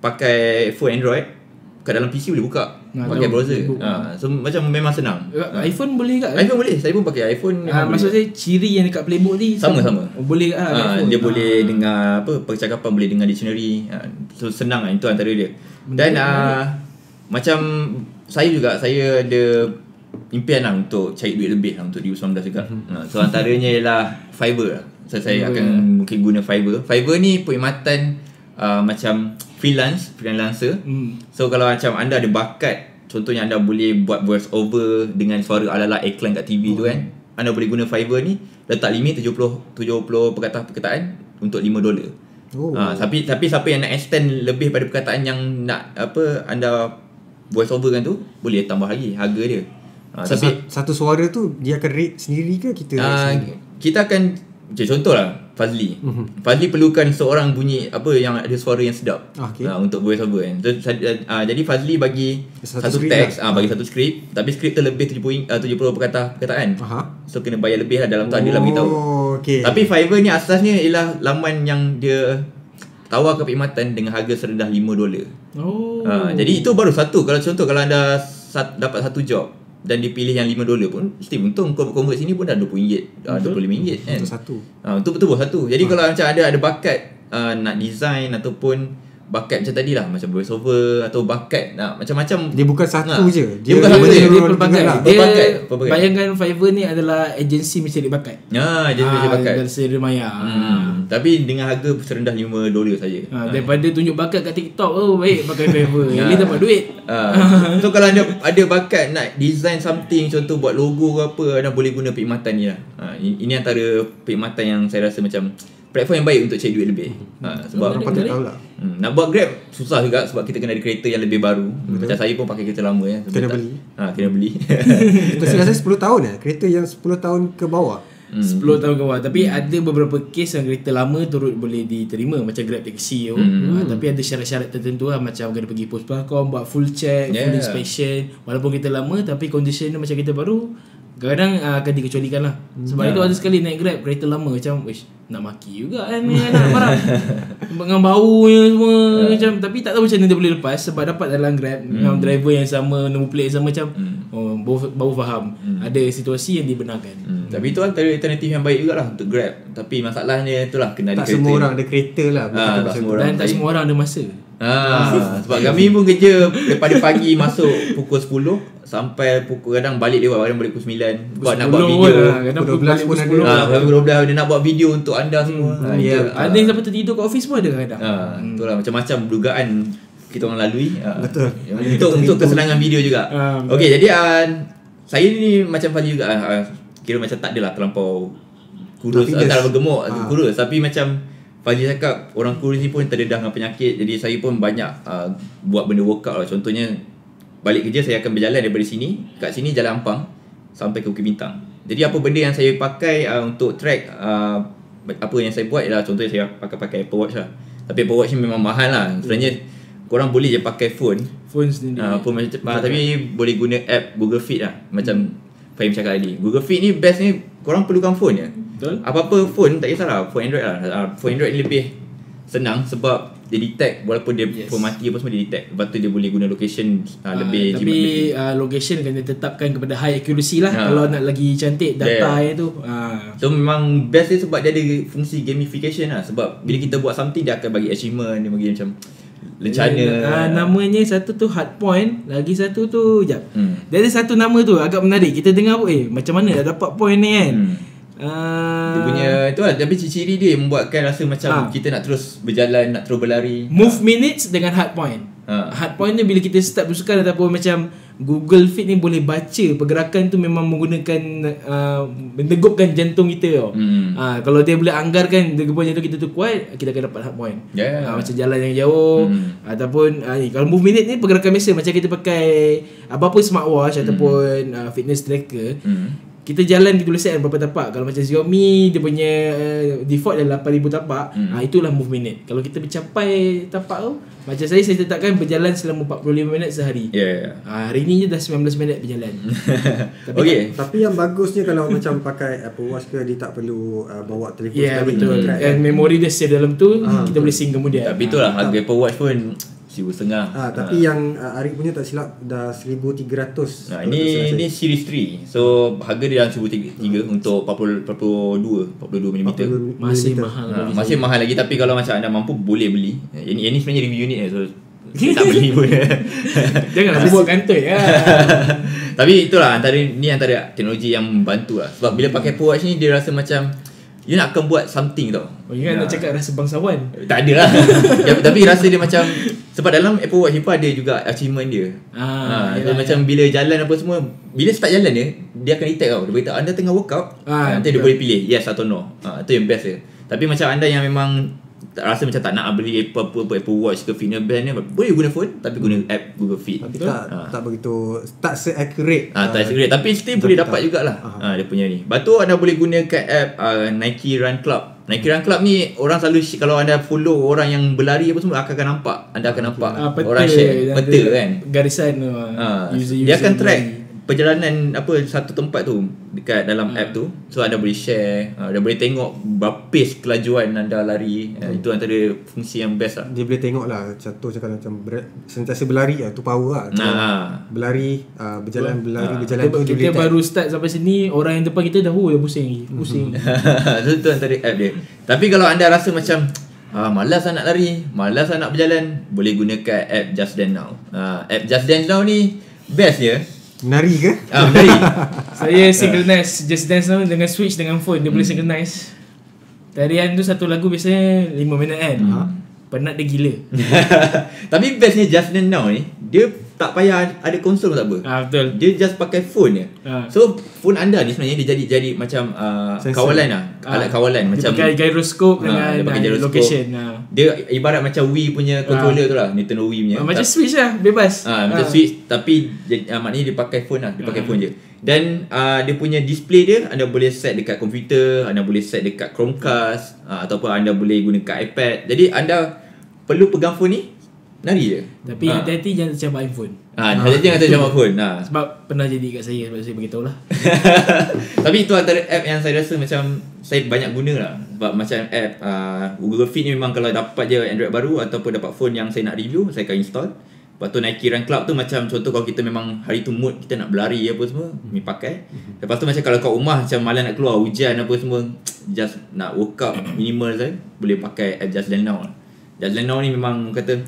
pakai phone Android Kat dalam PC boleh buka Nah, Pakai tahu, browser uh, So macam memang senang Uh, iPhone boleh tak? iPhone boleh, saya pun pakai iPhone memang maksud saya ciri yang dekat playbook ni Sama-sama. Oh, boleh ah, Ah, iPhone. dia boleh Ah. dengar apa percakapan boleh dengar dictionary. Ah, so senang lah itu antara dia. Dan ah, macam saya juga saya ada impian lah untuk cari duit lebih lah untuk 2019 juga. Ah, so antaranya ialah Fiverr. lah. So saya Fiverr. akan mungkin guna Fiverr. Fiverr ni perkhidmatan ah, macam freelance, freelancer. Hmm. So kalau macam anda ada bakat Contohnya anda boleh buat voice over Dengan suara ala-ala iklan kat TV tu kan Anda boleh guna Fiverr ni Letak limit 70 70 perkataan-perkataan Untuk 5 dolar Oh. ha, tapi, tapi siapa yang nak extend Lebih pada perkataan yang nak Apa Anda voice over kan tu Boleh tambah lagi harga dia ha, So, Tapi sa- satu suara tu dia akan rate sendiri ke kita Ah, sendiri? kita akan okay, contoh lah Fazli. Mhm. Fazli perlukan seorang bunyi apa yang ada suara yang sedap. Ah, okay. Ah, untuk voice over kan. So, sa- ah, jadi Fazli bagi Satu satu, teks, lah. ah bagi satu skrip, tapi skrip tu lebih 70 uh, 70 perkata perkataan. Aha. So kena bayar lebih lah dalam tu ada lah beritahu. Oh, okay. Tapi Fiverr ni asasnya ialah laman yang dia tawarkan perkhidmatan dengan harga serendah 5 dolar. Oh. Ha, jadi itu baru satu. Kalau contoh kalau anda sat, dapat satu job dan dipilih yang 5 dolar pun mesti untung kau convert sini pun dah RM20, uh, RM25 kan. Untuk satu. Ha, untuk betul satu. Jadi kalau macam ada ada bakat uh, nak design ataupun bakat macam tadi lah macam voice over atau bakat nak macam-macam Dia bukan satu Ah. je. Dia bukan satu dia, je. dia pelbagai. lah. Dia Pelbagai, pelbagai. bayangkan Fiverr ni adalah agensi mencari bakat. Ya, jadi macam bakat. Dari seri maya. Hmm, tapi dengan harga serendah 5 dolar saja. Ha, daripada tunjuk bakat kat TikTok oh baik pakai Fiverr. Ya. ni dapat duit. Uh, so kalau anda ada bakat nak design something contoh buat logo ke apa anda boleh guna perkhidmatan ni lah. Uh, ini antara perkhidmatan yang saya rasa macam platform yang baik untuk cari duit lebih. Uh, sebab Orang patut tahu lah. Hmm, nak buat Grab susah juga sebab kita kena ada kereta yang lebih baru. Macam saya pun pakai kereta lama ya. Kena Tak- beli. Ha, kena beli. Itu saya rasa 10 tahun eh. Kereta yang 10 tahun ke bawah. Hmm. 10 tahun ke bawah Tapi ada beberapa kes yang kereta lama turut boleh diterima Macam Grab Taxi tu Hmm. ha, Tapi ada syarat-syarat tertentu lah Macam kena pergi pos pelakon Buat full check Full Yeah. inspection Walaupun kereta lama Tapi condition dia macam kereta baru Kadang-kadang uh, akan dikecualikan lah Sebab Hmm. itu ada sekali naik Grab Kereta lama macam Wish nak maki juga kan ni anak barang Dengan baunya semua Hmm. Macam Tapi tak tahu macam mana dia boleh lepas Sebab dapat dalam Grab Dengan driver yang sama Nombor plate yang sama macam oh, baru, baru faham Ada situasi yang dibenarkan Hmm, tapi itu antara alternatif yang baik jugalah untuk Grab. Tapi masalahnya itulah kena ada Tak kereta. semua orang ada kereta lah. Ah, kata tak semua orang. Dan tak semua orang ada masa Ah, sebab kami pun kerja daripada pagi masuk pukul 10 sampai pukul kadang balik lewat kadang balik pukul 9 buat nak buat 10 video. pun, ah, Kadang Pukul pukul 12 pun 10 ada. Ah, pukul 12 dia nak buat video untuk anda semua. Ah, ya. itu. Ada yang sampai tertidur kat office pun ada kadang Ah, itulah macam-macam dugaan kita orang lalui. Ah, Betul. yang Untuk untuk kesenangan video juga. Betul. Okey, jadi ah, saya ni macam Fazli juga ah, kira macam tak adalah terlampau kurus, Tak terlalu gemuk, Ah. kurus tapi macam Fazli cakap orang kurus ni pun terdedah dengan penyakit jadi saya pun banyak uh, buat benda workout lah contohnya balik kerja saya akan berjalan daripada sini kat sini Jalan Ampang sampai ke Bukit Bintang. Jadi apa benda yang saya pakai uh, untuk track uh, apa yang saya buat ialah contohnya saya pakai pakai Apple Watch lah. Tapi Apple Watch ni memang mahal lah. Sebenarnya korang boleh je pakai phone. Phone sendiri. Uh, phone macam uh, tapi boleh guna app Google Fit lah. Macam Fahim cakap tadi. Google Fit ni best ni korang perlukan phone je. Betul. Apa-apa phone tak kisahlah, phone Android lah. Ah, Phone Android ni lebih senang sebab dia detect walaupun dia Yes. mati apa semua dia detect. Lepas tu dia boleh guna location uh, lebih Ah, tapi uh, location kena tetapkan kepada high accuracy lah Ha. kalau nak lagi cantik data Yeah. tu. Ah. So memang best dia sebab dia ada fungsi gamification lah Sebab bila kita buat something dia akan bagi achievement Dia bagi macam lencana Uh, namanya satu tu hard point, lagi satu tu jap. Hmm. Dia ada satu nama tu agak menarik. Kita dengar pun eh macam mana dah dapat point ni kan. Hmm. Uh, Dia punya tu lah Tapi ciri-ciri dia membuatkan rasa macam Ha. Kita nak terus berjalan Nak terus berlari move minutes dengan hard point. Ha. Hard point ni bila kita start bersukan ataupun macam Google Fit ni boleh baca pergerakan tu memang menggunakan uh, mendegupkan jantung kita tau. Hmm. Ah kalau dia boleh anggarkan degupan jantung kita tu kuat, kita akan dapat hard point. Ya. Ah, macam jalan yang jauh Hmm. ataupun ah, ni kalau move minute ni pergerakan biasa macam kita pakai apa-apa smartwatch ataupun uh, fitness tracker. Hmm. Kita jalan kita boleh set berapa tapak. Kalau macam Xiaomi dia punya uh, default dah 8000 tapak. Hmm. Ah itulah move minute. Kalau kita mencapai tapak tu, macam saya saya tetapkan berjalan selama 45 minit sehari. Ya yeah. Ah hari ni je dah 19 minit berjalan. Tapi Okay Tapi yang bagusnya kalau macam pakai Apple Watch ke dia tak perlu uh, bawa telefon Ya yeah, sekali betul. Dan kan? memori dia save dalam tu, Ah, kita boleh sync kemudian. Tapi itulah harga Apple Watch pun Seribu setengah Ah, tapi yang uh, Arif punya tak silap dah 1300. Nah, ini ini series 3. So harga dia dalam 1003 untuk 40 42 42 mm. Masih mahal Ha, bagi masih mahal lagi tapi kalau macam anda mampu boleh beli. Ini ini sebenarnya review unit so saya tak beli pun. Janganlah buat kantoi ya. tapi itulah antara ni antara teknologi yang membantu lah. Sebab bila pakai Apple Watch ni dia rasa macam you nak akan buat something tau. Oh, ingat nak Ha. cakap rasa bangsawan. Tak ada lah ya, Tapi rasa dia macam Sebab dalam Apple Watch pun ada juga achievement dia Ah, ha, so yalah, Macam bila jalan apa semua Bila start jalan dia Dia akan detect tau Dia beritahu anda tengah workout Ah, ha, Nanti dia betul. boleh pilih Yes atau no ha, Itu yang best dia Tapi macam anda yang memang tak rasa macam tak nak beli apa-apa apa Apple Watch ke fitness band ni boleh guna phone tapi guna app Google Fit. Tapi Betul? tak Ah. tak begitu tak se-accurate. Ah, tak uh, secret tapi still tapi boleh tak. dapat jugalah. Ah. Ah, dia punya ni. Lepas tu anda boleh gunakan app uh, Nike Run Club. Nike Run Club ni orang selalu kalau anda follow orang yang berlari apa semua akan akan nampak. Anda akan nampak Ah, peta, orang share peta kan. Garisan tu. Ah, user-user dia akan track. Perjalanan apa satu tempat tu dekat dalam Hmm. app tu. So anda boleh share, uh, anda boleh tengok berapa pace kelajuan anda lari. Uh, itu antara fungsi yang best lah. dia boleh tengok lah contoh cakap macam ber, sentiasa berlari lah tu power lah Nah. berlari uh, berjalan berlari Ah. berjalan Kita, tu dia kita boleh tag. baru start sampai sini Orang yang depan kita dah Oh dah pusing lagi Pusing so itu antara app dia Tapi kalau anda rasa macam ah, Malas lah nak lari Malas lah nak berjalan Boleh gunakan app Just Dance Now ah, App Just Dance Now ni Best dia menari ke? Ah, Dari Saya synchronize Just Dance tu Dengan switch dengan phone. Dia boleh Hmm. synchronize Tarian tu satu lagu biasanya 5 minit kan. Hmm. Penat dia gila. Tapi bestnya Just Dance Now ni Dia tak payah ada konsol pun tak apa Ah betul Dia just pakai phone je Ah. So phone anda ni sebenarnya Dia jadi jadi macam uh, Sensor. Kawalan lah Alat kawalan Dia Macam pakai gyroscope Ah, dengan dia pakai ah, gyroscope. location ah. Dia ibarat macam Wii punya controller tu lah Nintendo Wii punya Ah, Macam Tak- switch lah Bebas Ah, macam switch tapi ah, maknanya dia pakai phone lah, dia pakai phone je. Dan ah, dia punya display dia anda boleh set dekat komputer, anda boleh set dekat Chromecast ah, ataupun anda boleh guna kat iPad. Jadi anda perlu pegang phone ni nari je. Tapi ah. hati-hati jangan tercampak handphone Ah, ah jangan terjamah phone. Ah. Sebab pernah jadi kat saya Sebab saya beritahu lah Tapi itu antara app yang saya rasa macam saya banyak guna lah Sebab macam app uh, Google Fit ni memang kalau dapat je Android baru Ataupun dapat phone yang saya nak review Saya akan install Lepas tu Nike Run Club tu macam contoh kalau kita memang hari tu mood kita nak berlari apa semua Ni pakai Lepas tu macam kalau kat rumah macam malas nak keluar hujan apa semua Just nak workout minimal saja Boleh pakai app Just Dance Now Just Dance Now ni memang kata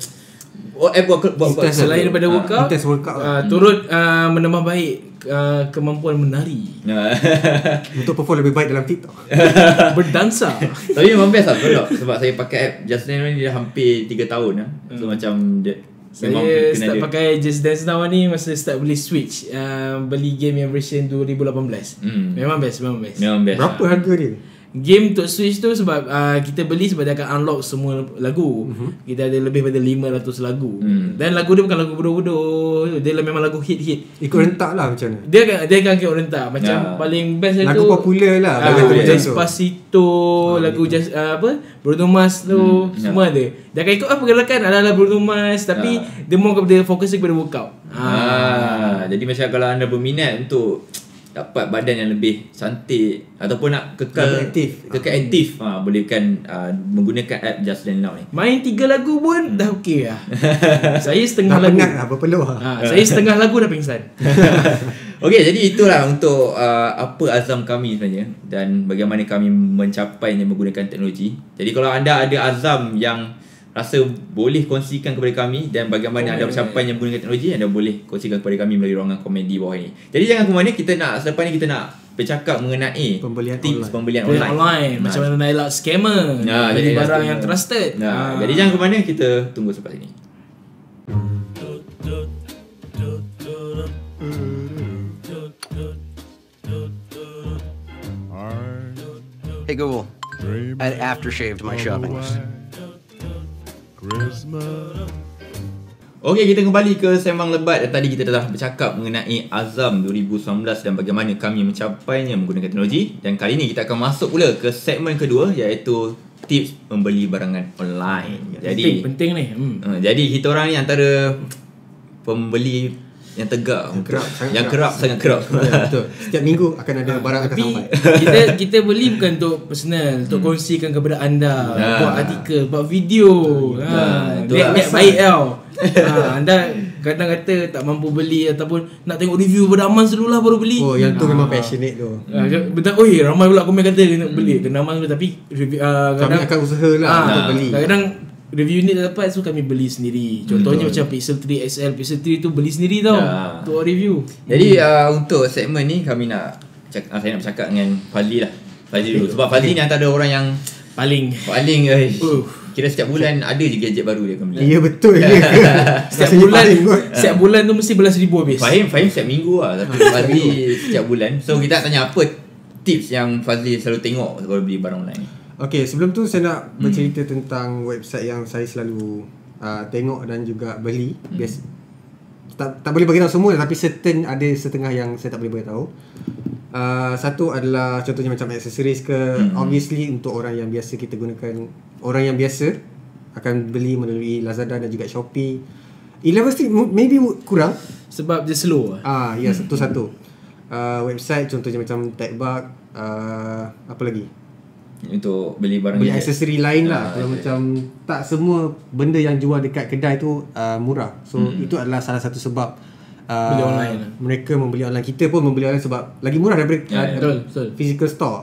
Oh app buat, buat, buat Intense Selain daripada Ah. workout Intense workout ah, Turut ah, menambah baik ah, Kemampuan menari. Untuk perform lebih baik dalam TikTok. Berdansa. Tapi memang best lah kalau Sebab saya pakai app Just Dance ni dah hampir 3 tahun lah. So macam dia, memang Saya start dia. pakai Just Dance Now ni Masa start beli Switch uh, Beli game yang version 2018 Hmm. Memang best Memang best. Memang best berapa harga dia Game untuk Switch tu sebab uh, kita beli sebab dia akan unlock semua lagu. Uh-huh. Kita ada lebih pada 500 lagu. Hmm. Dan lagu dia bukan lagu bodoh-bodoh. Dia memang lagu hit-hit. ikut rentak lah macam mana Dia akan dia akan kira rentak. Macam Ya. paling best dia lagu tu popular lah Ah, tu macam tu Despacito, lagu just uh, apa? Bruno Mars tu, Hmm, semua ada. Dia akan ikut apa pergerakan ala-ala Bruno Mars tapi Ah. dia more kepada fokus kepada workout. Ah, jadi macam kalau anda berminat untuk dapat badan yang lebih cantik ataupun nak kekal Lebih aktif. kekal aktif ha, boleh kan uh, menggunakan app Just Dance Now ni Main tiga lagu pun dah okey lah. saya setengah Dah lagu. penat lah berpeluh lah. Ha, saya setengah lagu dah pingsan. Okey, jadi itulah untuk uh, apa azam kami sebenarnya dan bagaimana kami mencapainya menggunakan teknologi. Jadi kalau anda ada azam yang rasa boleh kongsikan kepada kami dan bagaimana anda mencapainya menggunakan teknologi, anda boleh kongsikan kepada kami melalui ruangan komen di bawah ini. Jadi jangan ke mana kita nak selepas ni kita nak bercakap mengenai Pembelian tips online. pembelian Online, online. Nah, macam mana nak elak scammer. Nah, beli jadi barang scammer. yang trusted. Nah, Ha. jadi jangan ke mana kita tunggu selepas ini. Hey Google, add aftershave to my shopping list. Okey, kita kembali ke Sembang Lebat dan tadi kita telah bercakap mengenai Azam 2019 dan bagaimana kami mencapainya menggunakan teknologi dan kali ini kita akan masuk pula ke segmen kedua iaitu tips membeli barangan online. penting, Jadi penting ni. Hmm. uh, jadi kita orang ni antara pembeli yang tegak yang kerap, sangat yang kerap. kerap sangat kerap. Ya, betul. Setiap minggu akan ada barang akan Tapi sampai. kita kita beli bukan untuk personal, untuk kongsikan kepada anda, Ya. buat artikel, buat video. Ya, Ha, niat baik tau. ha, anda kadang kata tak mampu beli ataupun nak tengok review pada Aman dulu lah baru beli. Oh, yang tu memang passionate tu. Ha, betul. Oi, ramai pula komen kata nak beli. Kena Aman dulu tapi review uh, Kami akan usaha lah Ah, untuk beli. Kadang-kadang review ni dah dapat so kami beli sendiri. Contohnya macam Pixel 3 XL, Pixel 3 tu beli sendiri tau. Ya. Untuk review. Jadi uh, untuk segmen ni kami nak cak- uh, saya nak bercakap dengan Fazli lah. Fazli dulu sebab Fazli ni antara orang yang Paling paling eh, Uh. kira setiap bulan ada je gadget baru dia akan beli. Ya betul ya. setiap Rasanya bulan setiap bulan tu mesti belas ribu habis. Fahim Fahim setiap minggu lah Tapi Fazli setiap bulan So kita nak tanya apa Tips yang Fazli selalu tengok Kalau beli barang online ni Okey, sebelum tu saya nak bercerita tentang website yang saya selalu uh, tengok dan juga beli. Bias tak tak boleh bagi tahu semua tapi certain ada setengah yang saya tak boleh bagi tahu. Uh, satu adalah contohnya macam accessories ke obviously untuk orang yang biasa kita gunakan orang yang biasa akan beli melalui Lazada dan juga Shopee. Eleven Street maybe kurang Sebab dia slow lah. Ah, ya satu satu. Uh, website contohnya macam Techbug, uh, apa lagi? Untuk beli barang Beli gadget. aksesori lain lah. Ah, Kalau macam tak semua benda yang jual dekat kedai tu uh, murah. So Hmm. itu adalah salah satu sebab uh, Beli online. Mereka membeli online. Kita pun membeli online sebab lagi murah daripada Ya, uh, ya. Betul, betul. physical store.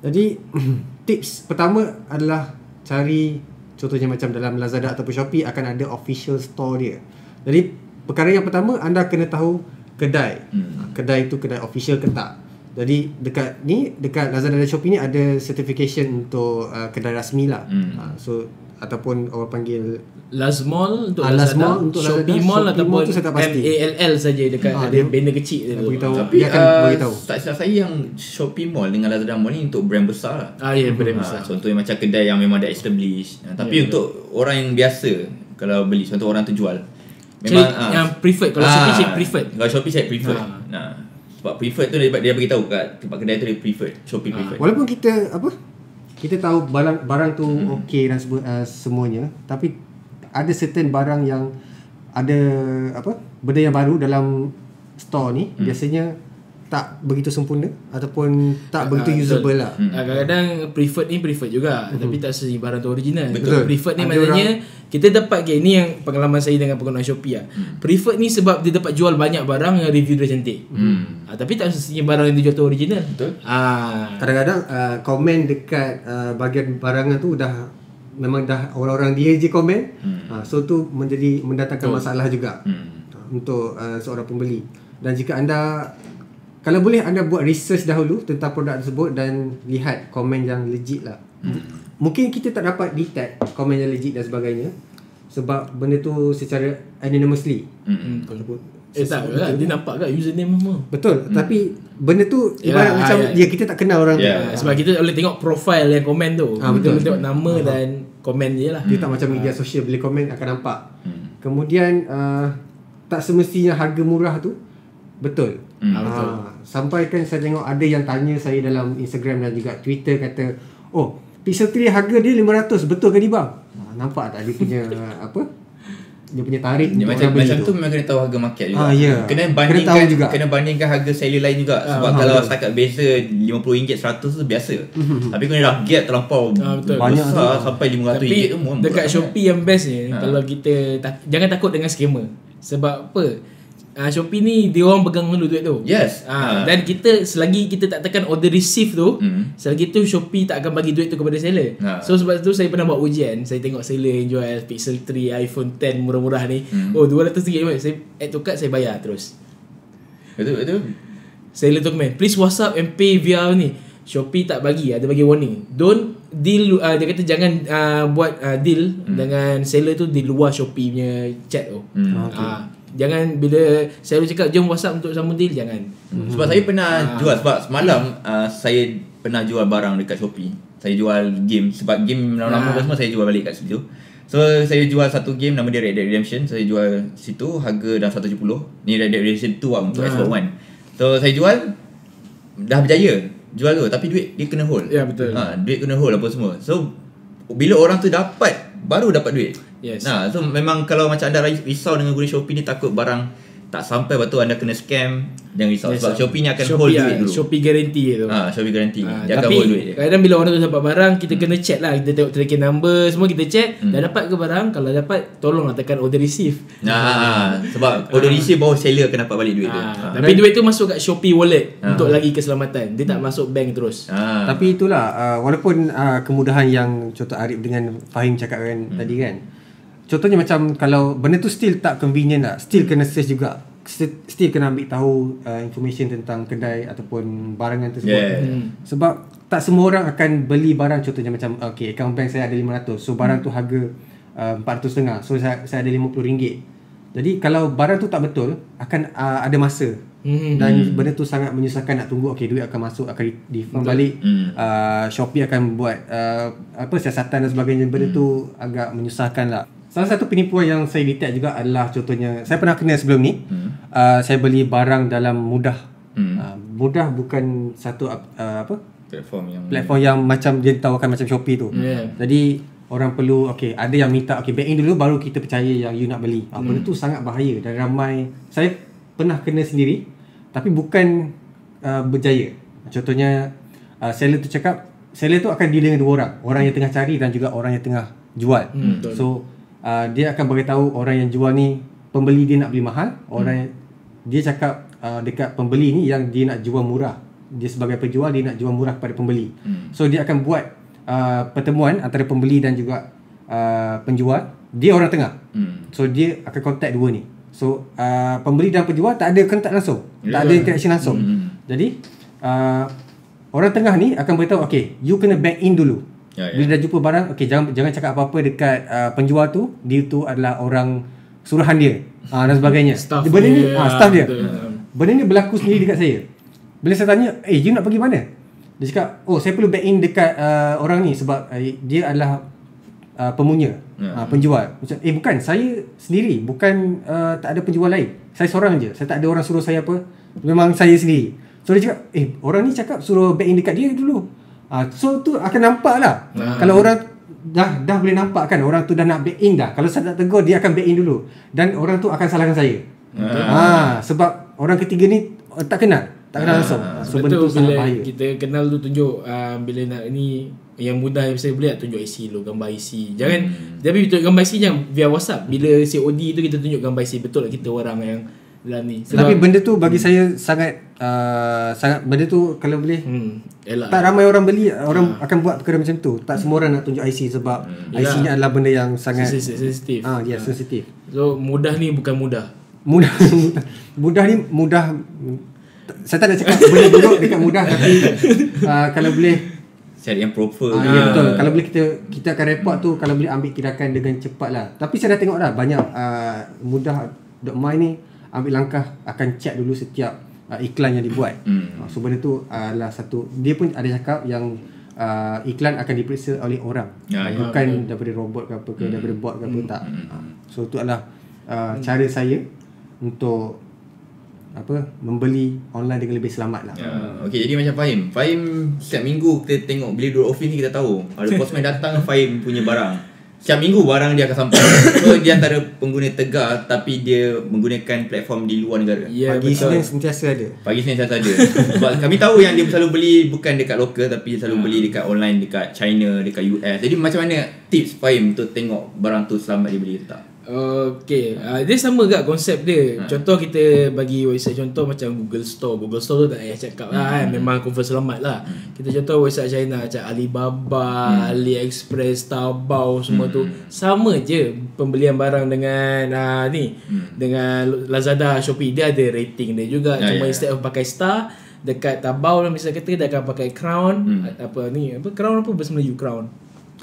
Jadi tips pertama adalah cari contohnya macam dalam Lazada ataupun Shopee akan ada official store dia. Jadi perkara yang pertama anda kena tahu kedai. Hmm. Kedai itu kedai official ke tak. Jadi dekat ni dekat Lazada dan Shopee ni ada certification untuk uh, kedai rasmi lah. Hmm. Uh, so ataupun orang panggil Last Mall untuk Ah, Lazada, Last Mall untuk Shopee Lazada, Mall Shopee ataupun Mall tu saya tak pasti. MALL saja dekat Ah, ada dia- banner kecil dia tu. beritahu. Tapi dia akan uh, beritahu. tak silap saya yang Shopee Mall dengan Lazada Mall ni untuk brand besar lah Ah ya, brand Ah, besar. Contohnya macam kedai yang memang dah establish Ah, Tapi Ya, untuk orang yang biasa Kalau beli Contoh orang tu jual Cari yang preferred. Kalau Shopee check preferred. Kalau Shopee check preferred Ah. Nah, Sebab preferred tu dia, dia beritahu kat tempat kedai tu dia preferred Shopee Ah. preferred Walaupun kita apa kita tahu barang barang tu Hmm. okey dan sebe- uh, semuanya tapi ada certain barang yang ada apa benda yang baru dalam store ni hmm. biasanya tak begitu sempurna ataupun tak begitu Ah, usable betul. lah. Ah, kadang-kadang preferred ni preferred juga tapi tak sesi barang tu original. Betul. Preferred ni Ada maknanya kita dapat okay, ni yang pengalaman saya dengan pengguna Shopee lah. Preferred ni sebab dia dapat jual banyak barang yang review dia cantik. Hmm. Ah, tapi tak semestinya barang yang dia jual tu original. Betul. Ah. Kadang-kadang uh, komen dekat uh, bahagian barangan tu dah memang dah orang-orang dia je komen. Hmm. Uh, so tu menjadi mendatangkan Betul. masalah juga. Hmm. uh, untuk uh, seorang pembeli. Dan jika anda kalau boleh anda buat research dahulu tentang produk tersebut dan lihat komen yang legit lah. Hmm. Mungkin kita tak dapat detect komen yang legit dan sebagainya sebab benda tu secara anonymously. Hmm. Walaupun Eh tak lah, dia nampak kat username semua. Betul, hmm. tapi benda tu Yalah, ibarat macam ya, ya, kita tak kenal orang Ya. Ah, sebab kita boleh tengok profile yang komen tu. Ah, kita betul. boleh tengok nama dan komen je lah. Dia tak macam media sosial Bila komen akan nampak Hmm. Kemudian uh, Tak semestinya harga murah tu Betul Hmm. Ah, betul. Ah, Sampai kan saya tengok Ada yang tanya saya dalam Instagram Dan juga Twitter Kata Oh Pixel 3 harga dia 500 Betul ke ni bang? Ah, nampak tak dia punya Apa dia punya Ya, untuk macam macam tu. tu memang kena tahu harga market juga. Ah, ya. Kena Kena bandingkan tahu juga. kena bandingkan harga seller lain juga. Sebab ah, kalau betul. setakat biasa RM50 100 tu biasa. Tapi kena dah get terlampau Ah, betul. Banyak besar tu. sampai RM500 Tapi tu dekat Shopee yang best ni Ha. kalau kita tak, jangan takut dengan scammer. Sebab apa? Uh, Shopee ni dia orang pegang dulu duit tu. Yes. Ah, Ha. dan kita selagi kita tak tekan order receive tu, Hmm. selagi tu Shopee tak akan bagi duit tu kepada seller. Ha. So sebab tu saya pernah buat ujian, saya tengok seller yang jual Pixel 3, iPhone 10 murah-murah ni. Hmm. Oh, RM200 je. Saya add to cart saya bayar terus. Betul betul. Seller tu komen, please WhatsApp and pay via ni. Shopee tak bagi, ada bagi warning. Don't deal uh, dia kata jangan uh, buat uh, deal hmm. dengan seller tu di luar Shopee punya chat tu. Hmm. Okay. Uh, jangan bila seller cakap jom WhatsApp untuk sambung deal jangan. Hmm. Sebab saya pernah Ah. jual sebab semalam uh, saya pernah jual barang dekat Shopee. Saya jual game sebab game lama-lama Ah. semua saya jual balik kat situ. So saya jual satu game nama dia Red Dead Redemption. Saya jual situ harga dah 170. Ni Red Dead Redemption 2 lah untuk Ah. Xbox One. So saya jual dah berjaya jual tu tapi duit dia kena hold. Ya, betul. Ha, duit kena hold apa semua. So bila orang tu dapat baru dapat duit. Yes. Nah, so memang kalau macam anda risau dengan guna Shopee ni takut barang tak sampai lepas tu anda kena scam jangan risau Yes, sebab ah. Shopee ni akan Shopee, hold ah, duit dulu. Shopee guarantee tu. Ha, Shopee garanti. Ah, dia akan tapi hold duit dia. kadang bila orang tu dapat barang kita kena check lah kita tengok tracking number semua kita check Hmm. dah dapat ke barang kalau dapat tolonglah tekan order receive Nah, sebab order receive baru seller akan dapat balik duit tu. Ah, Ha. tapi duit tu masuk kat Shopee wallet Ah. untuk lagi keselamatan dia tak masuk bank terus Ha. Tapi itulah uh, walaupun uh, kemudahan yang contoh Arif dengan Fahim cakapkan hmm. tadi kan. Contohnya macam kalau benda tu still tak convenient lah, still kena search juga. Still, kena ambil tahu uh, information tentang kedai ataupun barangan tersebut. Yeah. Hmm. Sebab tak semua orang akan beli barang contohnya macam okay account bank saya ada 500. So barang tu harga uh, 400 So saya saya ada RM50. Jadi kalau barang tu tak betul akan uh, ada masa Hmm. dan benda tu sangat menyusahkan nak tunggu okay duit akan masuk akan refund balik Hmm. uh, Shopee akan buat uh, apa siasatan dan sebagainya benda tu agak menyusahkan lah salah satu penipuan yang saya detect juga adalah contohnya saya pernah kena sebelum ni Hmm. uh, saya beli barang dalam mudah. Hmm. uh, mudah bukan satu uh, apa? Platform yang platform yang macam dia tawarkan macam Shopee tu. Yeah. jadi orang perlu okay ada yang minta okay back in dulu baru kita percaya yang you nak beli. Ah, benda tu sangat bahaya dan ramai. Saya pernah kena sendiri tapi bukan uh, berjaya. Contohnya uh, seller tu cakap seller tu akan deal dengan dua orang. Orang yang tengah cari dan juga orang yang tengah jual. Hmm, so uh, dia akan beritahu orang yang jual ni pembeli dia nak beli mahal. Orang yang dia cakap uh, dekat pembeli ni yang dia nak jual murah. Dia sebagai penjual dia nak jual murah kepada pembeli. Hmm. so dia akan buat uh, pertemuan antara pembeli dan juga uh, penjual. Dia orang tengah. Hmm. so dia akan contact dua ni. So uh, pembeli dan penjual tak ada kontak langsung. Ya. tak ada interaction langsung. Hmm. jadi uh, orang tengah ni akan beritahu okay you kena back in dulu Ya, ya. bila dah jumpa barang okay jangan jangan cakap apa-apa dekat uh, penjual tu. Dia tu adalah orang suruhan dia uh, dan sebagainya. Staff benda ni dia, ah, staff dia. betul. benda ni berlaku sendiri dekat saya. Bila saya tanya eh you nak pergi mana? Dia cakap oh saya perlu back in dekat uh, orang ni sebab uh, dia adalah uh, pemunya Ya. uh, penjual. Macam eh bukan saya sendiri bukan uh, tak ada penjual lain. Saya seorang je. Saya tak ada orang suruh saya apa. Memang saya sendiri. So dia cakap eh orang ni cakap suruh back in dekat dia dulu uh, so tu akan nampak lah. Ah. kalau orang dah dah boleh nampak kan orang tu dah nak back in dah. Kalau saya tak tegur dia akan back in dulu. Dan orang tu akan salahkan saya. Ah. Sebab orang ketiga ni uh, tak kenal. Tak kenal langsung. So benda Betul tu sangat bila bahaya. kita kenal tu tunjuk uh, bila nak ni yang mudah yang saya boleh tunjuk IC lu gambar IC. Jangan hmm. tapi tunjuk gambar IC jangan via WhatsApp. Bila COD tu kita tunjuk gambar IC betul tak kita orang yang dalam ni. tapi benda tu bagi saya sangat uh, sangat benda tu kalau boleh hmm elak. tak ramai orang beli orang akan buat perkara macam tu tak semua orang nak tunjuk IC sebab Hmm. IC ni adalah benda yang sangat Sensitif. ah ya sensitif So mudah ni bukan mudah. mudah mudah ni mudah saya tak nak cakap benda buruk dekat mudah tapi uh, kalau boleh Cari yang proper. Ah, ya betul. Kalau boleh kita kita akan report tu kalau boleh ambil tindakan dengan cepat lah. Tapi saya dah tengok dah banyak uh, mudah.my ni ambil langkah akan check dulu setiap uh, iklan yang dibuat. Hmm. Uh, so benda tu adalah satu dia pun ada cakap yang uh, iklan akan diperiksa oleh orang. Ya, ya, bukan daripada robot ke apa ke daripada bot ke apa tak. Uh, so tu adalah uh, cara saya untuk apa membeli online dengan lebih selamat lah. Ya, okay, jadi macam Fahim. Fahim setiap minggu kita tengok bila duduk office ni kita tahu ada postman datang Fahim punya barang. Setiap minggu barang dia akan sampai. so dia antara pengguna Tegar tapi dia menggunakan platform di luar negara. Ya Pagi betul. Senin sentiasa ada. Pagi Senin saya ada. Sebab kami tahu yang dia selalu beli bukan dekat lokal tapi dia selalu beli dekat online dekat China, dekat US. Jadi macam mana tips Fahim untuk tengok barang tu selamat dia beli ke tak? Okay, uh, dia sama gak konsep dia. Ha. Contoh kita bagi website contoh macam Google Store. Google Store tu tak payah cakap lah kan. Memang confirm selamat lah. Kita contoh website China macam Alibaba, AliExpress, Taobao semua tu sama je pembelian barang dengan uh, ni dengan Lazada, Shopee dia ada rating dia juga. Ya, Cuma ya. instead of pakai star dekat Taobao misalnya kata dia akan pakai crown apa ni apa crown apa bahasa Melayu crown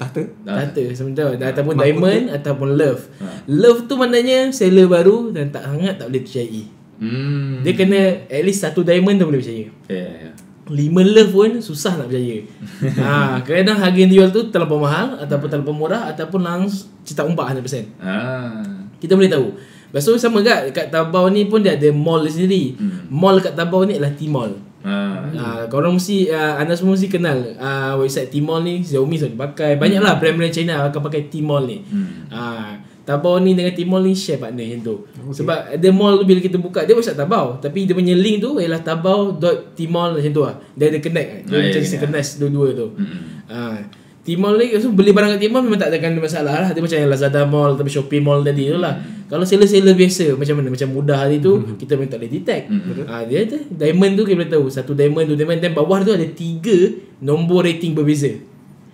Tahta. Data sebentar ataupun Mahkota. diamond ataupun love. Ha. Love tu maknanya seller baru dan tak sangat tak boleh percayai. Hmm. Dia kena at least satu diamond tu boleh percaya. Ya, ya, ya. Lima love pun susah nak percaya. ha, kadang harga yang dijual tu terlalu mahal ataupun terlalu murah ataupun langsung cetak umpak 100%. Ah. Kita boleh tahu. Lepas tu sama kat kat Taobao ni pun dia ada mall sendiri. Hmm. Mall kat Taobao ni adalah Tmall. Ah. Ah, korang mesti uh, anda semua mesti kenal uh, website Tmall ni Xiaomi selalu pakai banyaklah brand-brand China akan pakai Tmall ni. Hmm. Ah, Taobao ni dengan Tmall ni share partner macam tu. Okay. Sebab ada mall tu bila kita buka dia website Taobao tapi dia punya link tu ialah taobao.tmall macam tu lah. Dia ada connect. Dia Ah, macam ya, synchronous dua-dua tu. Hmm. Ah, Tmall ni so beli barang kat Tmall memang tak ada kan masalah lah. Dia macam yang Lazada Mall atau Shopee Mall tadi tu lah. Kalau seller-seller biasa macam mana? Macam mudah hari tu kita memang tak boleh detect. Ah, dia ada diamond tu kita boleh tahu. Satu diamond, dua diamond dan bawah tu ada tiga nombor rating berbeza.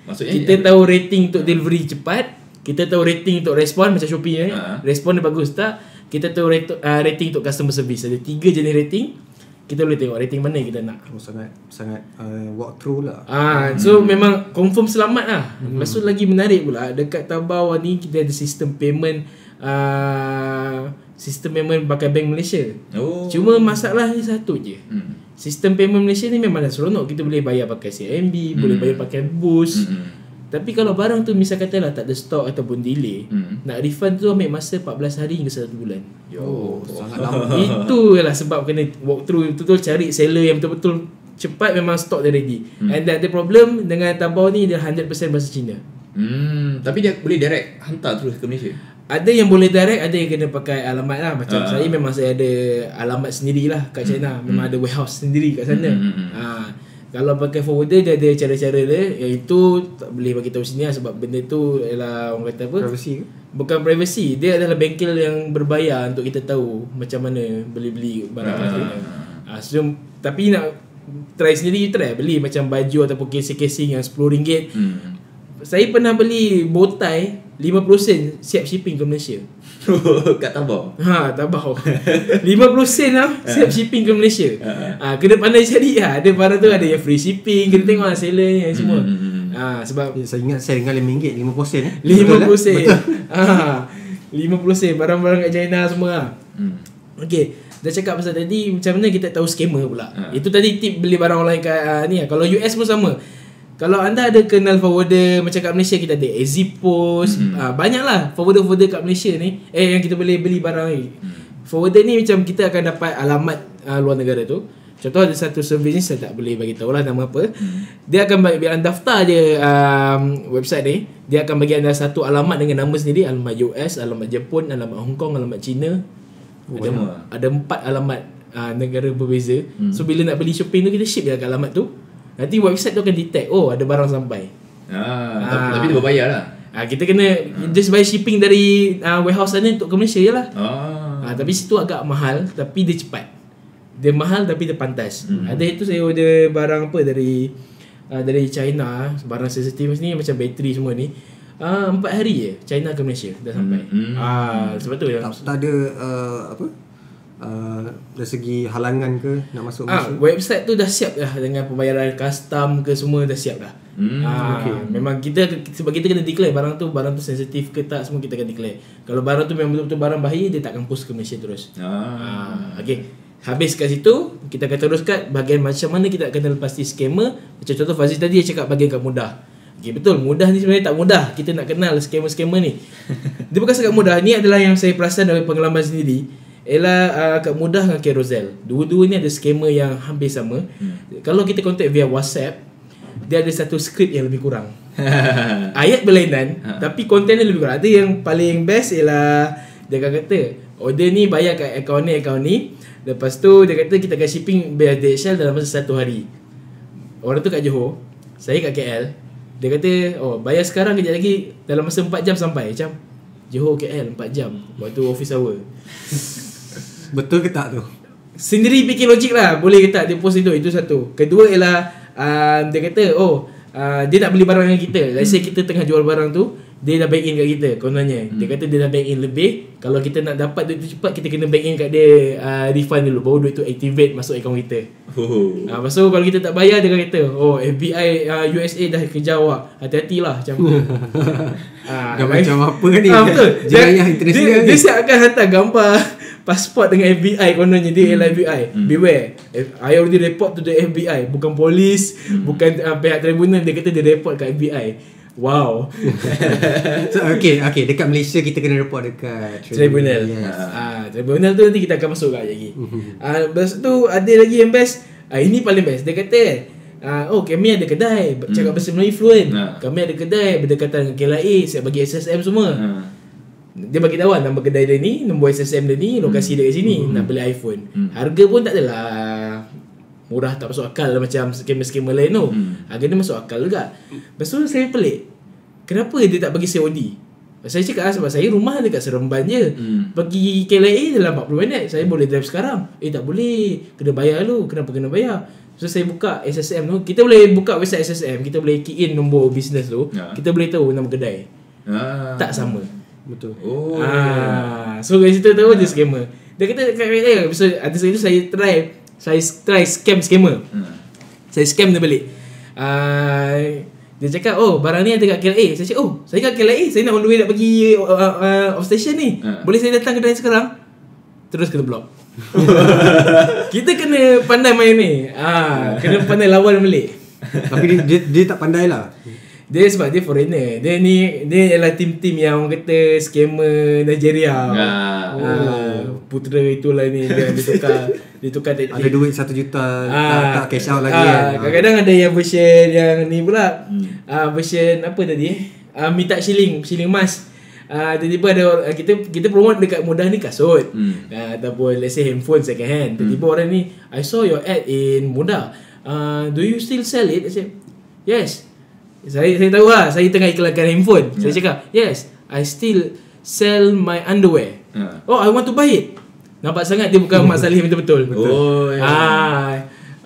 Maksudnya Kita tahu rating untuk delivery cepat, kita tahu rating untuk respon macam Shopee ni. Ha. Respon dia bagus tak? Kita tahu rating, uh, rating untuk customer service. Ada tiga jenis rating. Kita boleh tengok rating mana yang kita nak. Oh, sangat sangat uh, walk through lah. Ah, so memang confirm selamat lah. Lepas tu lagi menarik pula dekat Taobao ni kita ada sistem payment uh, sistem payment pakai Bank Malaysia. Oh. Cuma masalahnya satu je. Hmm. Sistem payment Malaysia ni memang dah seronok Kita boleh bayar pakai CIMB Boleh bayar pakai Boost Hmm. Tapi kalau barang tu misal katalah tak ada stok ataupun delay Hmm. Nak refund tu ambil masa 14 hari hingga 1 bulan Oh, sangat lama. Itu lah sebab kena walk through Betul-betul cari seller yang betul-betul Cepat memang stok dia ready And that the problem dengan Taobao ni Dia 100% bahasa Cina Hmm. Tapi dia boleh direct hantar terus ke Malaysia. Ada yang boleh direct Ada yang kena pakai alamat lah Macam Ah. saya memang saya ada Alamat sendiri lah kat China Memang ada warehouse sendiri kat sana Hmm, hmm, hmm. ha. Kalau pakai forwarder Dia ada cara-cara dia Iaitu Tak boleh bagi tahu sini lah Sebab benda tu Ialah orang kata apa Privacy ke? Bukan privacy Dia adalah bengkel yang berbayar Untuk kita tahu Macam mana Beli-beli barang Ah. uh. ha, so, Tapi nak Try sendiri Try beli macam baju Ataupun casing-casing Yang RM10 Hmm. Saya pernah beli Botai 50 sen Siap shipping ke Malaysia Kat Taobao. Ha, tabau. 50 sen lah siap shipping ke Malaysia. Ha. Ha, kena pandai cari lah. Ada barang tu ada yang free shipping. Kena tengok lah seller ni semua. Hmm, hmm, hmm. Ha, sebab Ya, saya ingat saya dengan RM5 50 sen eh. 50 sen. Ha, 50 sen barang-barang kat China semua lah. Hmm. Okay. Dah cakap pasal tadi macam mana kita tahu scammer pula. Ha. Itu tadi tip beli barang online kat uh, ni lah. Kalau US pun sama. Kalau anda ada kenal forwarder macam kat Malaysia kita ada Easypost, mm-hmm. uh, banyaklah forwarder-forwarder kat Malaysia ni eh yang kita boleh beli barang ni. Mm. Forwarder ni macam kita akan dapat alamat uh, luar negara tu. Contoh ada satu servis ni saya tak boleh bagi tahu lah nama apa. Dia akan bagi bila anda daftar je um, website ni, dia akan bagi anda satu alamat dengan nama sendiri, alamat US, alamat Jepun, alamat Hong Kong, alamat China. Oh, ada, ada empat alamat uh, negara berbeza. Hmm. So bila nak beli shopping tu kita ship je kat alamat tu. Nanti website tu akan detect oh ada barang sampai. Ah, Ah. tapi dia berbayar lah. Ah kita kena hmm. just buy shipping dari uh, warehouse sana untuk ke Malaysia je lah. Ah. Ah tapi situ agak mahal tapi dia cepat. Dia mahal tapi dia pantas. Hmm. Ada itu saya order barang apa dari uh, dari China, barang sensitif ni macam bateri semua ni. Ah empat hari je China ke Malaysia dah sampai. Hmm. Ah sebab tu Tak, tak ada uh, apa? Uh, dari segi halangan ke nak masuk Ah, Malaysia? website tu dah siap dah dengan pembayaran custom ke semua dah siap dah. Hmm, ah, okey. Memang kita sebab kita kena declare barang tu barang tu sensitif ke tak semua kita akan declare. Kalau barang tu memang betul-betul barang bahaya dia tak akan post ke Malaysia terus. Ah. Ah, okay. Habis kat situ Kita akan teruskan Bahagian macam mana kita akan lepasi scammer Macam contoh Fazil tadi Dia cakap bahagian kat mudah Okay betul Mudah ni sebenarnya tak mudah Kita nak kenal scammer-scammer ni Dia bukan sangat mudah Ni adalah yang saya perasan Dari pengalaman sendiri Ialah uh, kat mudah dengan Carousel Dua-dua ni ada scammer yang hampir sama. Hmm. Kalau kita contact via WhatsApp Dia ada satu skrip yang lebih kurang. Ayat berlainan Tapi konten dia lebih kurang. Ada yang paling best Ialah Dia akan kata Order ni bayar kat akaun ni Akaun ni. Lepas tu dia kata Kita akan shipping Biar DHL dalam masa satu hari. Orang tu kat Johor Saya kat KL Dia kata Oh bayar sekarang kejap lagi Dalam masa 4 jam sampai. Macam Johor KL 4 jam. Waktu office hour Betul ke tak tu? Sendiri fikir logik lah. Boleh ke tak dia post itu Itu satu. Kedua ialah uh, Dia kata Oh uh, Dia nak beli barang dengan kita. Let's say kita tengah jual barang tu Dia dah bank in kat kita Kononnya. Dia kata dia dah bank in lebih. Kalau kita nak dapat duit tu cepat Kita kena bank in kat dia uh, Refund dulu. Baru duit tu activate Masuk akaun kita. Oh. uh, Lepas tu kalau kita tak bayar Dia kata Oh FBI uh, USA dah kejar awak. Hati-hati lah Macam tu. Ah, Dah macam apa ni? Ah, betul. Jenayah Dia- international Dia, dia siap akan hantar gambar pasport dengan FBI kononnya dia ialah FBI. Beware. If I already report to the FBI, bukan polis, bukan uh, pihak tribunal dia kata dia report kat FBI. Wow. So, okay, okay. Dekat Malaysia kita kena report dekat tribunal. Yes. Ah, tribunal tu nanti kita akan masuk kat lagi. Ah, lepas tu ada lagi yang best. Ah, ini paling best. Dia kata Ah, oh kami ada kedai Cakap bahasa Melayu fluent Ha. Kami ada kedai Berdekatan dengan KLIA Saya bagi SSM semua Ha. Dia bagi tahu lah nama kedai dia ni, nombor SSM dia ni, lokasi dia kat sini, nak beli iPhone. Hmm. Harga pun tak adalah murah tak masuk akal lah macam skema-skema lain tu. Hmm. Harga dia masuk akal juga. Lepas tu saya pelik. Kenapa dia tak bagi COD? Saya cakap lah sebab saya rumah dekat Seremban je. Hmm. Pergi KLIA dalam 40 minit. Saya boleh drive sekarang. Eh tak boleh. Kena bayar dulu. Kenapa kena bayar? So saya buka SSM tu. Kita boleh buka website SSM. Kita boleh key in nombor bisnes tu. Ya. Kita boleh tahu nama kedai. Ah. Tak sama. Betul. Oh. Ah, so kat situ tahu dia scammer. Dia kata kat saya, so, ada sekali tu saya try saya try scam scammer. Hmm. Saya scam dia balik. Ah, dia cakap, "Oh, barang ni ada kat KLA." Saya cakap, "Oh, saya kat KLA, saya nak on the way nak pergi uh, uh, off station ni. Ha. Boleh saya datang kedai sekarang?" Terus kena block. Kita kena pandai main ni. Ah, kena pandai lawan balik. Tapi dia, dia, dia tak pandai lah. Dia sebab dia foreigner. Dia ni dia ialah tim-tim yang orang kata scammer Nigeria. Ah. Ah, putera itulah ni dia, dia tukar dia tukar taktik. Ada duit satu juta tak, tak cash out lagi ah, kan. Kadang-kadang ada yang version yang ni pula. Ah, version apa tadi eh? Ah, minta shilling, shilling emas. Ah, tiba-tiba ada orang- kita kita promote dekat mudah ni kasut. Hmm. Ah, ataupun let's say handphone second hand. Tiba-tiba orang ni I saw your ad in mudah. Ah, do you still sell it? I said, yes. Saya saya tahu lah Saya tengah iklankan handphone. Saya cakap Yes I still Sell my underwear. Ha. Oh I want to buy it. Nampak sangat dia bukan Mak Salih betul-betul. Oh, ya. ah,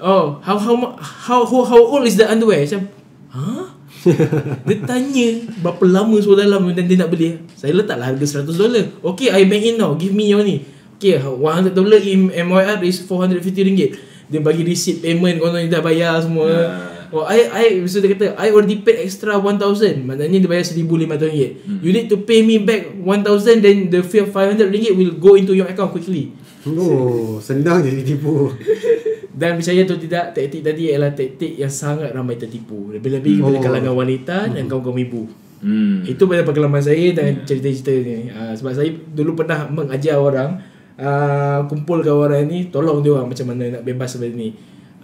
Oh How how how how, how old is the underwear? Macam Huh? dia tanya Berapa lama so dalam? Dan dia nak beli. Saya letaklah harga 100 dolar. Okay I bank in now. Give me your ni Okay 100 dolar in MYR is 450 ringgit. Dia bagi receipt payment Konon dia dah bayar semua. Ah. Oh, I, I, so dia kata, I already paid extra 1,000. Maknanya dia bayar 1,500 ringgit. You need to pay me back 1,000 then the fee of 500 ringgit will go into your account quickly. Oh, senang je ditipu. Dan percaya atau tidak, taktik tadi adalah taktik yang sangat ramai tertipu. Lebih-lebih Oh. kalangan wanita dan kaum-kaum ibu. Hmm. Itu pada pengalaman saya dan cerita-cerita ni. Uh, sebab saya dulu pernah mengajar orang, uh, kumpulkan orang ni, tolong dia orang macam mana nak bebas daripada ni.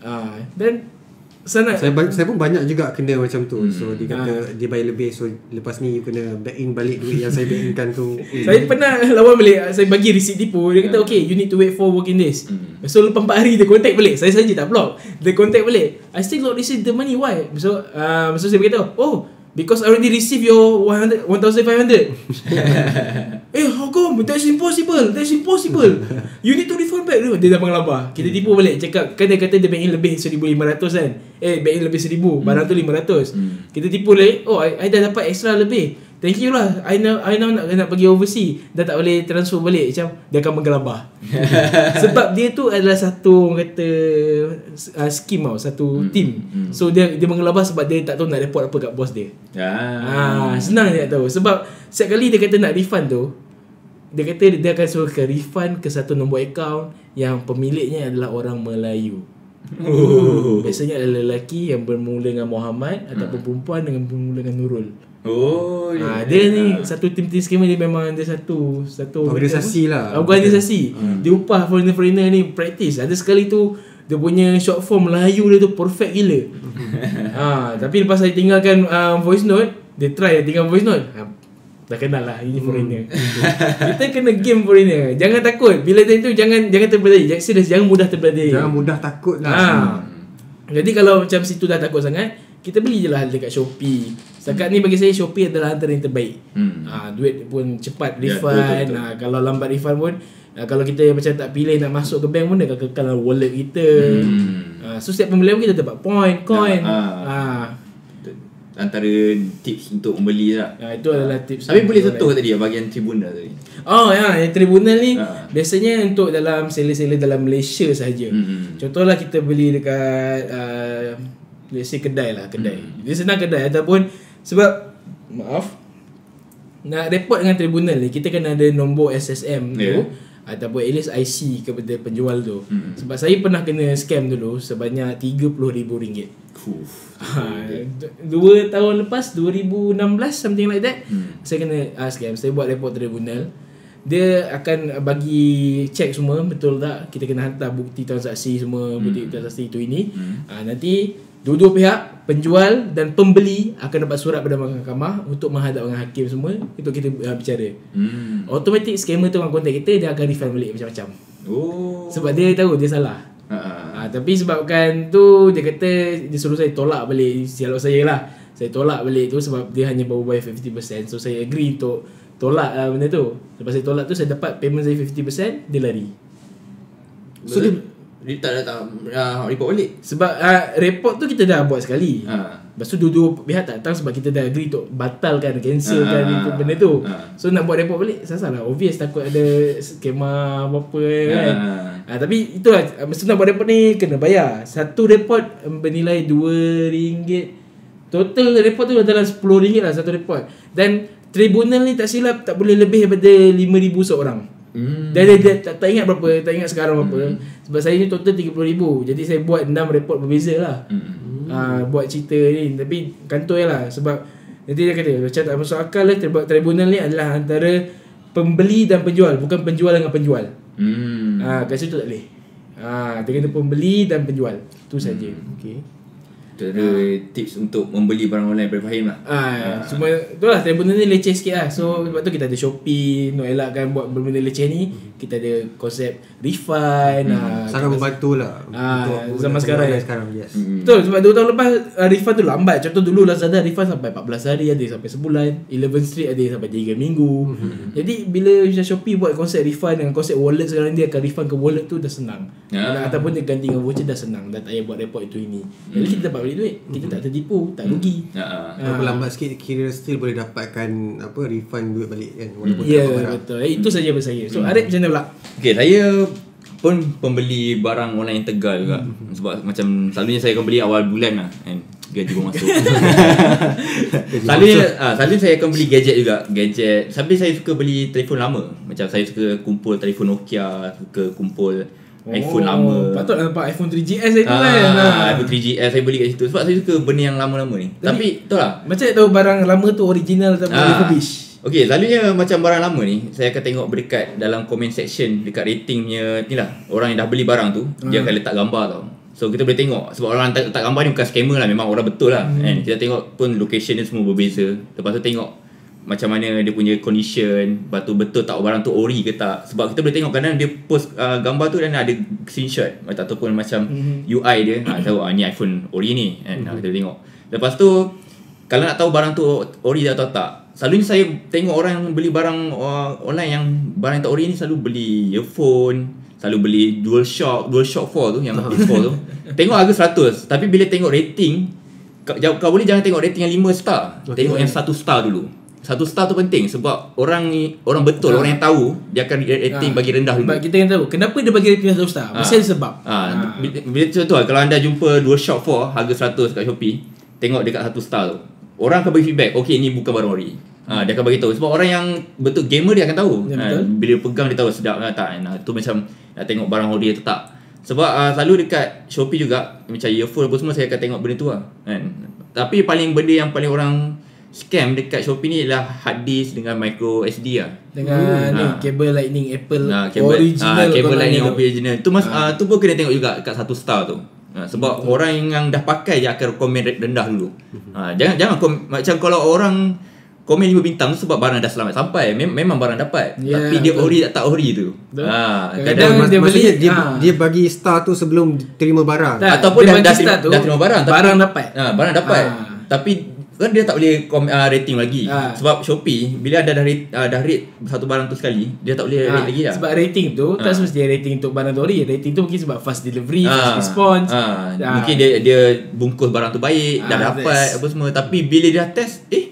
Uh, dan sana saya ba- saya pun banyak juga kena macam tu. So dia kata dia bayar lebih. So lepas ni you kena back in balik duit yang saya back inkan tu. Saya pernah lawan balik. Saya bagi receipt tipu. Dia kata okay You need to wait for working days. Hmm. So lepas 4 hari Dia contact balik. Saya saja tak block. Dia contact balik. I still not receive the money. Why? So, uh, so saya beritahu Oh Because I already received your 100, 1500 Eh how come? That's impossible. That's impossible. You need to refund back. Dia dah mengelabah Kita tipu balik. Cakap Kan dia kata dia bank in lebih 1500 kan? Eh bank in lebih 1000 Barang tu 500 Kita tipu balik. Oh I, I dah dapat extra lebih Thank you lah. I now, I now nak, nak pergi overseas. Dah tak boleh transfer balik. Macam Dia akan menggelabah Sebab dia tu adalah satu Orang kata uh, Scheme tau. Satu team. So dia dia menggelabah Sebab dia tak tahu nak report apa kat bos dia. Ah. Ah, senang dia tahu. Sebab setiap kali dia kata nak refund tu dia kata dia akan suruh ke refund ke satu nombor akaun yang pemiliknya adalah orang Melayu. Oh. Biasanya adalah lelaki yang bermula dengan Muhammad ataupun perempuan dengan bermula dengan Nurul. Oh. Ah, ya. dia ni satu tim-tim scammer dia memang ada satu satu Organisasi lah. Organisasi. Dia upah foreigner-foreigner ni practice. Ada sekali tu dia punya short form Melayu dia tu perfect gila. ha, tapi lepas saya tinggalkan uh, voice note, dia try tinggal voice note. Ha, dah kenal lah ini foreigner. Kita kena game foreigner. Jangan takut. Bila time tu jangan jangan terbeladai. Jangan serius jangan mudah terbeladai. Jangan mudah takut lah. Ha. Jadi kalau macam situ dah takut sangat, kita beli je lah dekat Shopee. Setakat ni bagi saya Shopee adalah antara yang terbaik. Hmm. Ha, duit pun cepat Ya, refund. betul, betul. Ha, kalau lambat refund pun ha, kalau kita macam tak pilih nak masuk ke bank pun akan kekal dalam wallet kita. Hmm. Ha, so setiap pembelian kita dapat point, coin. Ha, Ha. Antara tips untuk membeli lah. ha. itu adalah tips. Tapi boleh sentuh tadi ya, bahagian tribunal tadi. Oh ya, yang tribunal ni Ha. biasanya untuk dalam seller-seller dalam Malaysia sahaja. Hmm. Contohlah kita beli dekat uh, let's say kedai lah, kedai. Hmm. Dia senang kedai ataupun sebab maaf nak report dengan tribunal ni kita kena ada nombor SSM tu Yeah. ataupun at least IC kepada penjual tu. Hmm. Sebab saya pernah kena scam dulu sebanyak RM30,000. Uf. Ha, dua tahun lepas 2016 something like that Hmm. saya kena uh, scam saya buat report tribunal dia akan bagi check semua betul tak kita kena hantar bukti transaksi semua bukti transaksi itu ini Hmm. uh, nanti dua-dua pihak penjual dan pembeli akan dapat surat pada mahkamah untuk menghadap dengan hakim semua untuk kita uh, bicara Hmm. automatic scammer tu akan contact kita dia akan refund balik macam-macam Oh. sebab dia tahu dia salah Ha, ha. Ha, tapi sebabkan tu dia kata dia suruh saya tolak balik sialok saya lah. Saya tolak balik tu sebab dia hanya baru bayar 50%. So saya agree untuk tolak lah benda tu. Lepas saya tolak tu saya dapat payment saya 50%, dia lari. So dia dia tak datang uh, report balik. Sebab uh, report tu kita dah buat sekali. Ha. Lepas tu dua-dua pihak tak datang sebab kita dah agree untuk batalkan, cancelkan Ah, itu benda tu. ah. So nak buat report balik, salah lah. Obvious takut ada skema apa-apa kan. Ah. Ah, tapi itulah mesti nak buat report ni kena bayar. Satu report bernilai RM2. Total report tu adalah RM10 lah satu report. Dan tribunal ni tak silap tak boleh lebih daripada RM5,000 seorang. Hmm. Dia, dia tak, tak ingat berapa, tak ingat sekarang berapa. Sebab saya ni total RM30,000. Jadi saya buat 6 report berbeza lah. Hmm. Ah, buat cerita ni tapi kantoi lah sebab nanti dia kata macam tak masuk akal lah tribunal, ni adalah antara pembeli dan penjual bukan penjual dengan penjual. Hmm. Ah, kat situ tak boleh. Ah, dia kena pembeli dan penjual. Tu saja. Okey. Itu ada tips untuk membeli barang online daripada Fahim lah. Ah, cuma itulah tribunal ni leceh sikit lah. So sebab tu kita ada Shopee, nak elakkan buat benda leceh ni, kita ada konsep refund. Ah, Sangat membantu lah Ah, untuk zaman sekarang ya. sekarang yes. Hmm. Betul sebab 2 tahun lepas uh, refund tu lambat. Contoh dulu Lazada refund sampai 14 hari, ada sampai sebulan. 11 Street ada sampai 3 minggu. Jadi bila Shopee buat konsep refund dengan konsep wallet sekarang dia akan refund ke wallet tu dah senang. Ya. Ataupun dia ganti dengan voucher dah senang. Dah tak payah buat report itu ini. Jadi kita dapat balik duit. Kita tak tertipu, tak rugi. Ha. ha. Walaupun lambat sikit kira still boleh dapatkan apa refund duit balik kan walaupun Ya, tak dapat barang. betul. Eh, itu saja pasal saya. So Arif macam mana pula? Okay, saya pun pembeli barang online yang tegal juga. Hmm. Sebab macam selalunya saya akan beli awal bulan lah kan. Gaji pun masuk. selalunya ah, selalunya saya akan beli gadget juga. Gadget. Sampai saya suka beli telefon lama. Macam saya suka kumpul telefon Nokia, suka kumpul iPhone lama. Oh, Patut nampak iPhone 3GS itu Ah, kan. Ah. iPhone 3GS saya beli kat situ sebab saya suka benda yang lama-lama ni. Tapi betul lah. Macam tahu barang lama tu original atau Ah. refurbish? Okay, selalunya macam barang lama ni Saya akan tengok berdekat dalam comment section Dekat rating punya ni lah Orang yang dah beli barang tu Dia akan letak gambar tau So kita boleh tengok Sebab orang letak, letak gambar ni bukan scammer lah Memang orang betul lah hmm. kan? Kita tengok pun location dia semua berbeza Lepas tu tengok Macam mana dia punya condition Lepas tu betul tak barang tu ori ke tak Sebab kita boleh tengok kadang dia post uh, gambar tu Dan ada screenshot Ataupun macam Mhm. UI dia ha, Tahu ah, ni iPhone ori ni kan? Ha, Kita boleh tengok Lepas tu kalau nak tahu barang tu ori atau tak Selalunya saya tengok orang yang beli barang uh, online yang barang yang tak ori ni selalu beli earphone, selalu beli DualShock, DualShock 4 tu yang PS4 tu. Tengok harga 100, tapi bila tengok rating kau, kau boleh jangan tengok rating yang 5 star. Okay. Tengok yang 1 star dulu. Satu star tu penting sebab orang ni orang betul, orang yang tahu dia akan rating Ah. bagi rendah dulu. Sebab kita kena tahu Kenapa dia bagi rating satu star Mesti ada sebab Ah, bila, bila contoh kalau anda jumpa DualShock 4 harga 100 kat Shopee, tengok dekat satu star tu. Orang akan bagi feedback, okay ni bukan barang ori. Ha, dia akan bagi tahu sebab orang yang betul gamer dia akan tahu. Ya, ha, betul. bila pegang dia tahu sedap ke tak. Nah, tu macam nak tengok barang ori atau tak. Sebab uh, selalu dekat Shopee juga macam earphone apa semua saya akan tengok benda tu lah. Kan. Tapi paling benda yang paling orang scam dekat Shopee ni ialah hard disk dengan micro SD lah. Dengan ni Ha. kabel lightning Apple Ha, kabel original ha, kabel kau lightning tengok. original. Tu mas ha. tu pun kena tengok juga kat satu star tu. Ha, sebab Betul. orang yang dah pakai dia akan komen rate rendah dulu. Ha, jangan jangan kom, macam kalau orang komen 5 bintang tu sebab barang dah selamat sampai. Mem- memang barang dapat. Ya, Tapi dia betul. ori tak tak ori tu. Betul. Ha, Kadang- kadang Mas, dia beli, dia, ha. dia bagi star tu sebelum terima barang. Tak, ataupun dia dah, bagi dah, terima, tu, dah terima barang barang dapat. Ha, barang dapat. Ha. Tapi kan dia tak boleh kom, uh, rating lagi. Ha. Sebab Shopee bila anda dah rate, uh, dah rate satu barang tu sekali, dia tak boleh Ha, rate lagi dah. sebab rating tu tak Ha. semestinya rating untuk barang tu ori. Rating tu mungkin sebab fast delivery, fast Ah, response. ah, Ah. Mungkin dia dia bungkus barang tu baik, dah Ah, dapat that's- apa semua. Tapi bila dia test, eh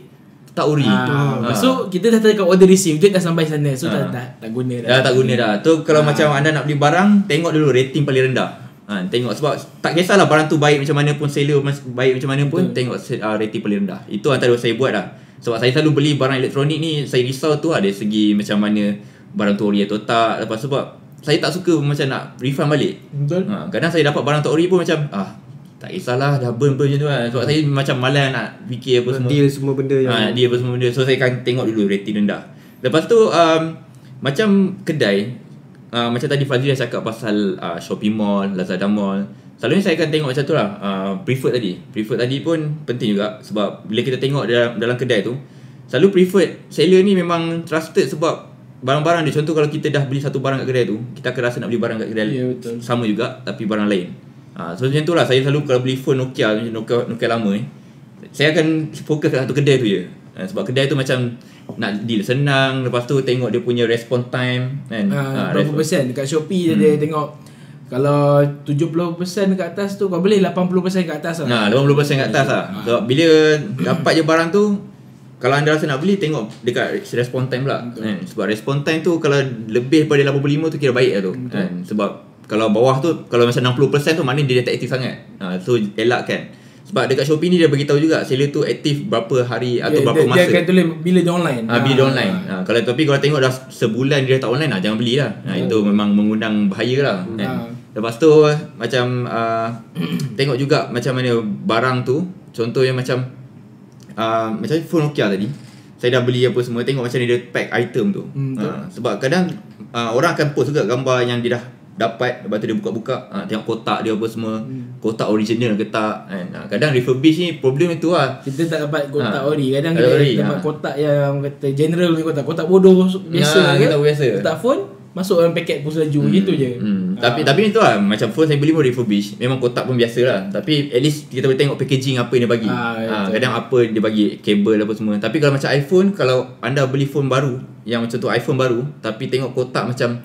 tak ori. Ah, Ah. So kita dah tekan order receive Duit dah sampai sana So dah, Ah. dah, tak guna dah dah tak guna dah. Tu kalau Ah. macam anda nak beli barang, tengok dulu rating paling rendah. Ha, tengok sebab tak kisahlah barang tu baik macam mana pun seller baik macam mana pun Betul. tengok uh, rating paling rendah. Itu antara saya buat lah. Sebab saya selalu beli barang elektronik ni saya risau tu lah dari segi macam mana barang tu ori atau tak. Lepas sebab saya tak suka macam nak refund balik. Betul Ha, kadang saya dapat barang tak ori pun macam ah tak kisahlah dah burn burn macam tu kan. Sebab saya macam malas nak fikir apa semua. Deal semua benda yang Ha, dia apa semua benda. So saya akan tengok dulu rating rendah. Lepas tu um, macam kedai uh, macam tadi Fazli dah cakap pasal uh, Shopee Mall, Lazada Mall. Selalunya saya akan tengok macam tu lah. Uh, Preferred tadi. Preferred tadi pun penting juga Sebab bila kita tengok dalam, dalam kedai tu Selalu preferred. Seller ni memang trusted sebab Barang-barang dia. Contoh kalau kita dah beli satu barang kat kedai tu Kita akan rasa nak beli barang kat kedai Ya, betul. Sama juga Tapi barang lain. Ha, So macam tu lah. Saya selalu kalau beli phone Nokia Nokia, Nokia lama ni Saya akan fokus kat satu kedai tu je. Ha, Sebab kedai tu macam Nak deal senang Lepas tu tengok dia punya response time kan? ha, Ha, Berapa respon- persen Dekat Shopee hmm. dia tengok Kalau 70% dekat atas tu Kau boleh 80% kat atas lah Nah, 80% kat atas lah. Sebab bila dapat je barang tu, kalau anda rasa nak beli, tengok dekat response time pula. Kan? Sebab response time tu kalau lebih daripada 85 tu kira baik lah tu. Kan? Sebab kalau bawah tu, kalau macam 60% tu maknanya dia tak aktif sangat. Ha, so elakkan. Sebab dekat Shopee ni dia beritahu juga seller tu aktif berapa hari atau dia, berapa dia, masa. Dia akan tulis bila dia online Ah, bila dia online. Ah, kalau tapi kalau tengok dah sebulan dia tak online lah, jangan beli lah. Ah, itu memang mengundang bahaya lah. Kan? Ah. Lepas tu macam uh, tengok juga macam mana barang tu. Contoh yang macam uh, macam phone Nokia tadi. Saya dah beli apa semua tengok macam mana dia pack item tu. Hmm. Ah, sebab kadang uh, orang akan post juga gambar yang dia dah dapat lepas tu dia buka-buka uh, tengok kotak dia apa semua Hmm. kotak original ke tak kan uh, kadang refurbish ni problem itu lah kita tak dapat kotak Ha. ori Kadang kita ori, dapat ha. kotak yang Kata general punya kotak Kotak bodoh biasa Ha, ke kotak biasa. Kotak phone Masuk dalam paket pus laju Gitu je Hmm. Ha. Tapi tapi itu lah macam phone saya beli pun refurbish. Memang kotak pun biasa lah. Tapi at least kita boleh tengok packaging apa yang dia bagi. Ah, ha, betul. kadang apa dia bagi kabel apa semua. Tapi kalau macam iPhone kalau anda beli phone baru yang macam tu iPhone baru tapi tengok kotak macam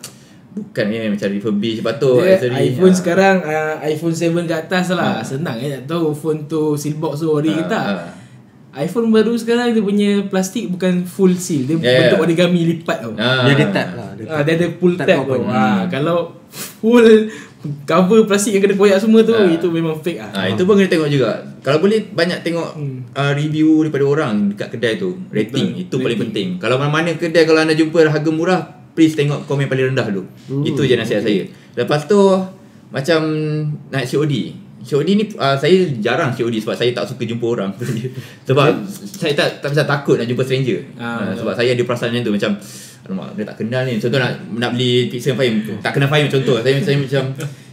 bukan ni macam refurbish tu Dia accessory, iPhone ah. sekarang uh, iPhone 7 ke atas lah Ha. Senang eh nak tahu phone tu seal box tu ori ke Ah, tak ah. iPhone baru sekarang dia punya plastik bukan full seal Dia Ya, ya. bentuk origami lipat tau Ah. dia ada tab lah. Ah, dia ada full tab tab tu. Ah, kalau full cover plastik yang kena koyak semua tu Ah. itu memang fake ah. Ah, itu pun kena tengok juga. Kalau boleh banyak tengok Hmm. uh, review daripada orang dekat kedai tu. Rating Betul, itu paling rating. penting. Kalau mana-mana kedai kalau anda jumpa harga murah, please tengok komen paling rendah dulu. Hmm. Itu je nasihat saya. Lepas tu macam naik COD. COD ni uh, saya jarang COD sebab saya tak suka jumpa orang. sebab saya tak tak macam takut nak jumpa stranger. Ah, Ah, betul. sebab saya ada perasaan macam tu macam Alamak, dia tak kenal ni. Contoh nak nak beli pixel Fahim. Tak kenal Fahim contoh. Saya saya macam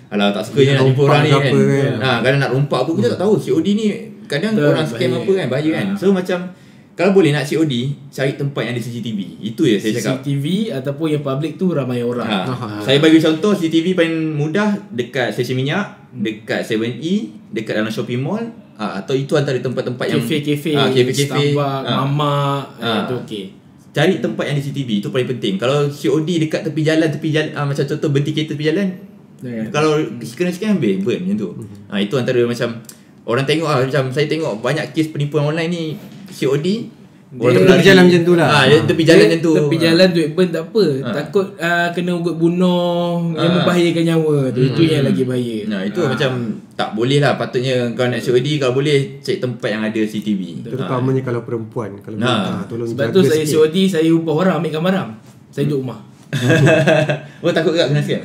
Alah tak suka je nak jumpa orang ni kan. apa kan. Ha, kadang nak rompak pun kita tak tahu COD ni kadang orang scam apa kan bahaya kan. Ha. So macam kalau boleh nak COD cari tempat yang ada CCTV. Itu je saya cakap. CCTV ataupun yang public tu ramai orang. Ha. Ah. Saya bagi contoh CCTV paling mudah dekat stesen minyak, dekat 7E, dekat dalam shopping mall, ha, atau itu antara tempat-tempat yang Kafe-kafe, ha, kafe-kafe. Starbucks, Ha. mamak, Ha. itu okey. Cari tempat yang ada CCTV itu paling penting. Kalau COD dekat tepi jalan, tepi jalan ha, macam contoh berhenti kereta tepi jalan, Jangan. kalau kena scam habis burn macam tu. Ha, itu antara macam orang tengok lah macam saya tengok banyak kes penipuan online ni COD Dia- tepi jalan macam tu lah. Ha, dia tepi jalan macam tu. Tepi Ha. jalan duit burn tak apa. Ha. Takut uh, kena ugut bunuh yang Ha. membahayakan nyawa tu. Itu Hmm. yang lagi bahaya. Nah, itu Ha. macam tak boleh lah patutnya kau nak COD kalau boleh cek tempat yang ada CCTV. Terutamanya kalau perempuan kalau Ha. ha. tolong Sebab jaga tu saya sikit. COD saya ubah orang ambilkan barang. Saya duduk rumah. oh takut tak kena scam?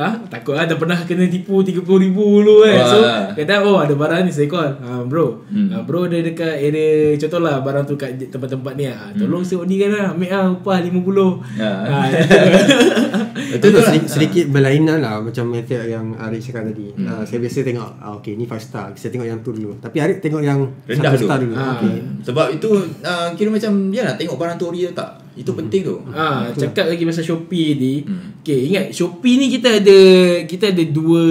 Ah, takut lah dah pernah kena tipu 30 ribu dulu kan. So, Wah. kadang oh ada barang ni saya call. Ah, bro. Hmm. Ah, bro ada dekat area contohlah barang tu kat tempat-tempat ni ah. Tolong tengok ni kan lah. Ambil ah upah 50. Ya. Ah, Itu tu sedikit, sedikit berlainan lah macam method yang Arif cakap tadi. Hmm. Uh, saya biasa tengok ah, okay ni 5 star. Saya tengok yang tu dulu. Tapi Arif tengok yang Rendah 1 dulu. star dulu. Ah. Okay. Sebab itu uh, kira macam ya nak tengok barang tu ori atau tak. Itu penting tu. Ah, cakap lagi pasal Shopee ni. Hmm. Okay, ingat Shopee ni kita ada kita ada dua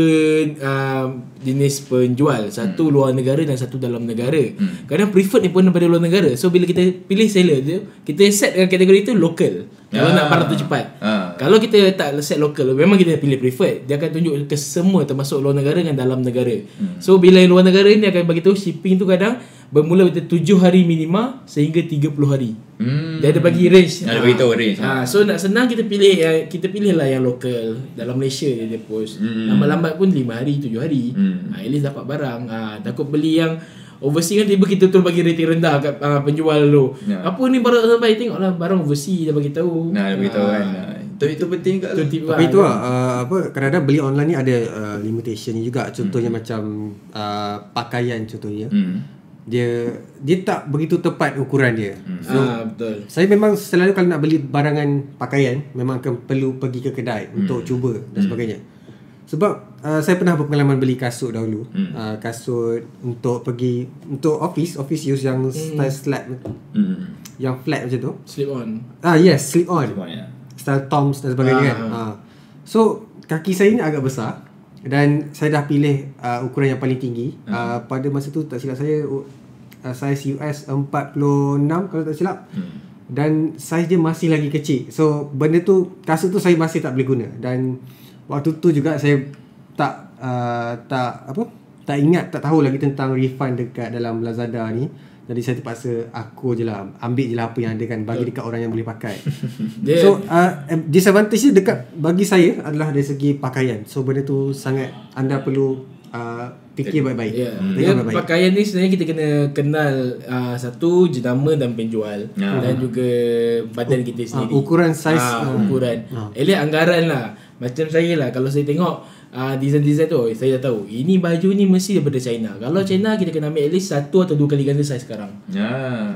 um, jenis penjual. Satu luar negara dan satu dalam negara. Hmm. Kadang preferred ni pun daripada luar negara. So bila kita pilih seller tu, kita set dengan kategori tu local. Kalau Ah. nak barang tu cepat. Ah. Kalau kita tak set local, memang kita pilih preferred. Dia akan tunjuk ke semua termasuk luar negara dengan dalam negara. Hmm. So bila luar negara ni akan bagi tahu shipping tu kadang bermula dari 7 hari minima sehingga 30 hari. Hmm. Dia ada bagi range. Ada bagi tahu range. Ha, so nak senang kita pilih yang kita pilih lah yang lokal dalam Malaysia je dia post. Hmm. Lambat-lambat pun 5 hari, 7 hari. Hmm. Ha, at least dapat barang. Ha, takut beli yang overseas kan tiba kita terus bagi rating rendah kat uh, penjual tu. Ya. Apa ni barang sampai tengoklah barang overseas dah bagi tahu. Nah, dia beritahu Ah, kan. Ah, Itu itu penting juga. Tu tu. Tapi itu lah uh, apa kadang-kadang beli online ni ada uh, limitation juga. Contohnya macam uh, pakaian contohnya. Hmm. Dia dia tak begitu tepat ukuran dia. So, ah, betul. Saya memang selalu kalau nak beli barangan pakaian memang akan perlu pergi ke kedai hmm. untuk cuba dan sebagainya. Sebab uh, saya pernah berpengalaman beli kasut dahulu. Hmm. Uh, kasut untuk pergi untuk office, office use yang style flat Hmm. yang flat macam tu. Slip on. Ah yes, slip on. Semuanya. Style Toms dan sebagainya Ah. kan. Ah. So kaki saya ni agak besar dan saya dah pilih uh, ukuran yang paling tinggi. Uh, pada masa tu tak silap saya uh, size US 46 kalau tak silap. Hmm. Dan saiz dia masih lagi kecil. So benda tu kasut tu saya masih tak boleh guna dan waktu tu juga saya tak uh, tak apa tak ingat tak tahu lagi tentang refund dekat dalam Lazada ni. Jadi saya terpaksa aku je lah ambil je lah apa yang ada kan bagi dekat orang yang boleh pakai. So uh, disadvantage dia dekat bagi saya adalah dari segi pakaian. So benda tu sangat anda perlu uh, fikir baik-baik. Ya, Tengok dia baik-baik. pakaian ni sebenarnya kita kena kenal uh, satu jenama dan penjual Ya. dan juga badan kita sendiri. ukuran saiz, Ah, ah. ukuran. Elok anggaran lah. Macam saya lah kalau saya tengok uh, design-design tu saya dah tahu ini baju ni mesti daripada China. Kalau China kita kena ambil at least satu atau dua kali ganda saiz sekarang. Ya.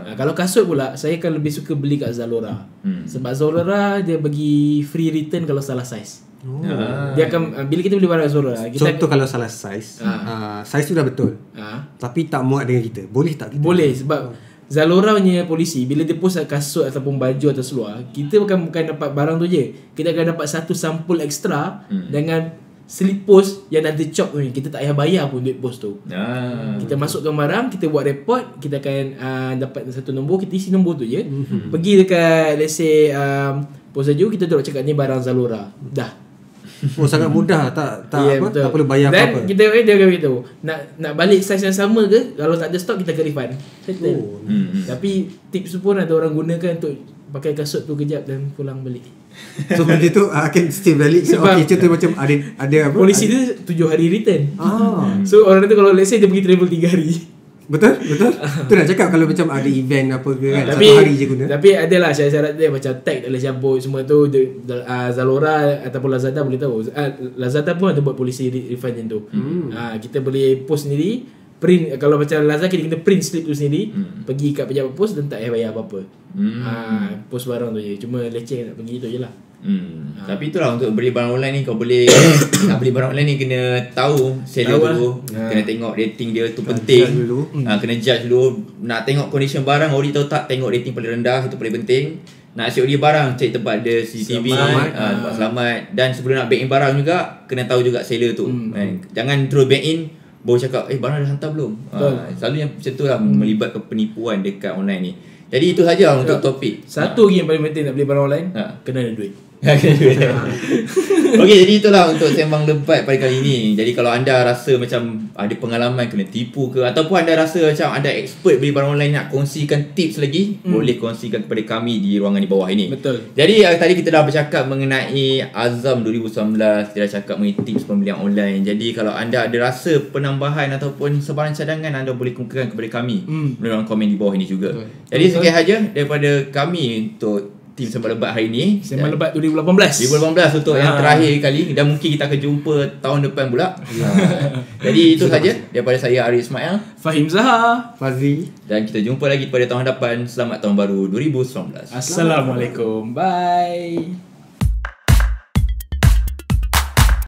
Uh, kalau kasut pula saya akan lebih suka beli kat Zalora. Hmm. Sebab Zalora dia bagi free return kalau salah saiz. Oh. Ya. Dia akan uh, bila kita beli barang Zalora kita Contoh kalau salah saiz, uh, saiz tu dah betul. uh, Tapi tak muat dengan kita. Boleh tak kita? Boleh sebab Zalora punya polisi bila dia post kasut ataupun baju atau seluar, kita bukan bukan dapat barang tu je. Kita akan dapat satu sampul ekstra hmm. dengan slip post yang ada chop ni. Kita tak payah bayar pun duit post tu. Ya. Kita masukkan barang, kita buat report, kita akan uh, dapat satu nombor, kita isi nombor tu je. Hmm. Pergi dekat let's say um, post baju, kita terus cakap ni barang Zalora. Dah. Oh sangat mudah tak tak Ya, apa tak perlu bayar Dan apa-apa. kita eh, dia akan beritahu nak nak balik saiz yang sama ke kalau tak ada stok kita akan refund. Settle. Oh. Hmm. hmm. Tapi tips tu pun ada orang gunakan untuk pakai kasut tu kejap dan pulang balik. So benda tu akan still valid. So, Sebab- okay, contoh macam ada ada apa? Polisi dia tujuh hari return. Ah, So orang tu kalau let's say dia pergi travel 3 hari. Betul? Betul? tu nak cakap kalau macam ada event apa ke kan tapi satu hari je guna. tapi adalah syarat-syarat dia macam tag tak boleh campur semua tu dia, uh, Zalora ataupun Lazada boleh tahu. Uh, Lazada pun ada buat polisi re- refund macam tu. Hmm. Uh, kita boleh post sendiri print kalau macam Lazada kita kena print slip tu sendiri hmm. pergi kat pejabat pos dan tak payah bayar apa-apa. Hmm. Ah, post barang tu je. Cuma leceh nak pergi tu je lah. Hmm. Tapi itulah untuk beli barang online ni kau boleh nak beli barang online ni kena tahu seller Tahu lah. dulu, Ha. kena tengok rating dia tu penting. judge dulu. Ha, kena judge dulu. Nak tengok condition barang ori tahu tak, tengok rating paling rendah itu paling penting. Nak COD barang cek tempat ada CCTV, Selamat. ha, tempat selamat dan sebelum nak back in barang juga kena tahu juga seller tu. Kan? Jangan terus back in baru cakap eh barang dah hantar belum. Ha, selalu yang macam tu lah melibatkan penipuan dekat online ni. Jadi itu saja untuk topik. Satu lagi yang paling penting nak beli barang online, Ha. kena ada duit. Okey jadi itulah untuk sembang lebat pada kali ini. Jadi kalau anda rasa macam ada pengalaman kena tipu ke ataupun anda rasa macam anda expert beli barang online nak kongsikan tips lagi, hmm. boleh kongsikan kepada kami di ruangan di bawah ini. Betul. Jadi uh, tadi kita dah bercakap mengenai Azam 2019, kita dah cakap mengenai tips pembelian online. Jadi kalau anda ada rasa penambahan ataupun sebarang cadangan anda boleh kemukakan kepada kami Hmm. melalui komen di bawah ini juga. Betul. Jadi sekian saja daripada kami untuk Tim Sembang Lebat hari ni Sembang Lebat 2018. 2018 untuk yang Ah. terakhir kali dan mungkin kita akan jumpa tahun depan pula. Jadi itu saja daripada saya Ari Ismail Fahim Zaha. Fazli dan kita jumpa lagi pada tahun depan. Selamat tahun baru 2019. Assalamualaikum. Bye.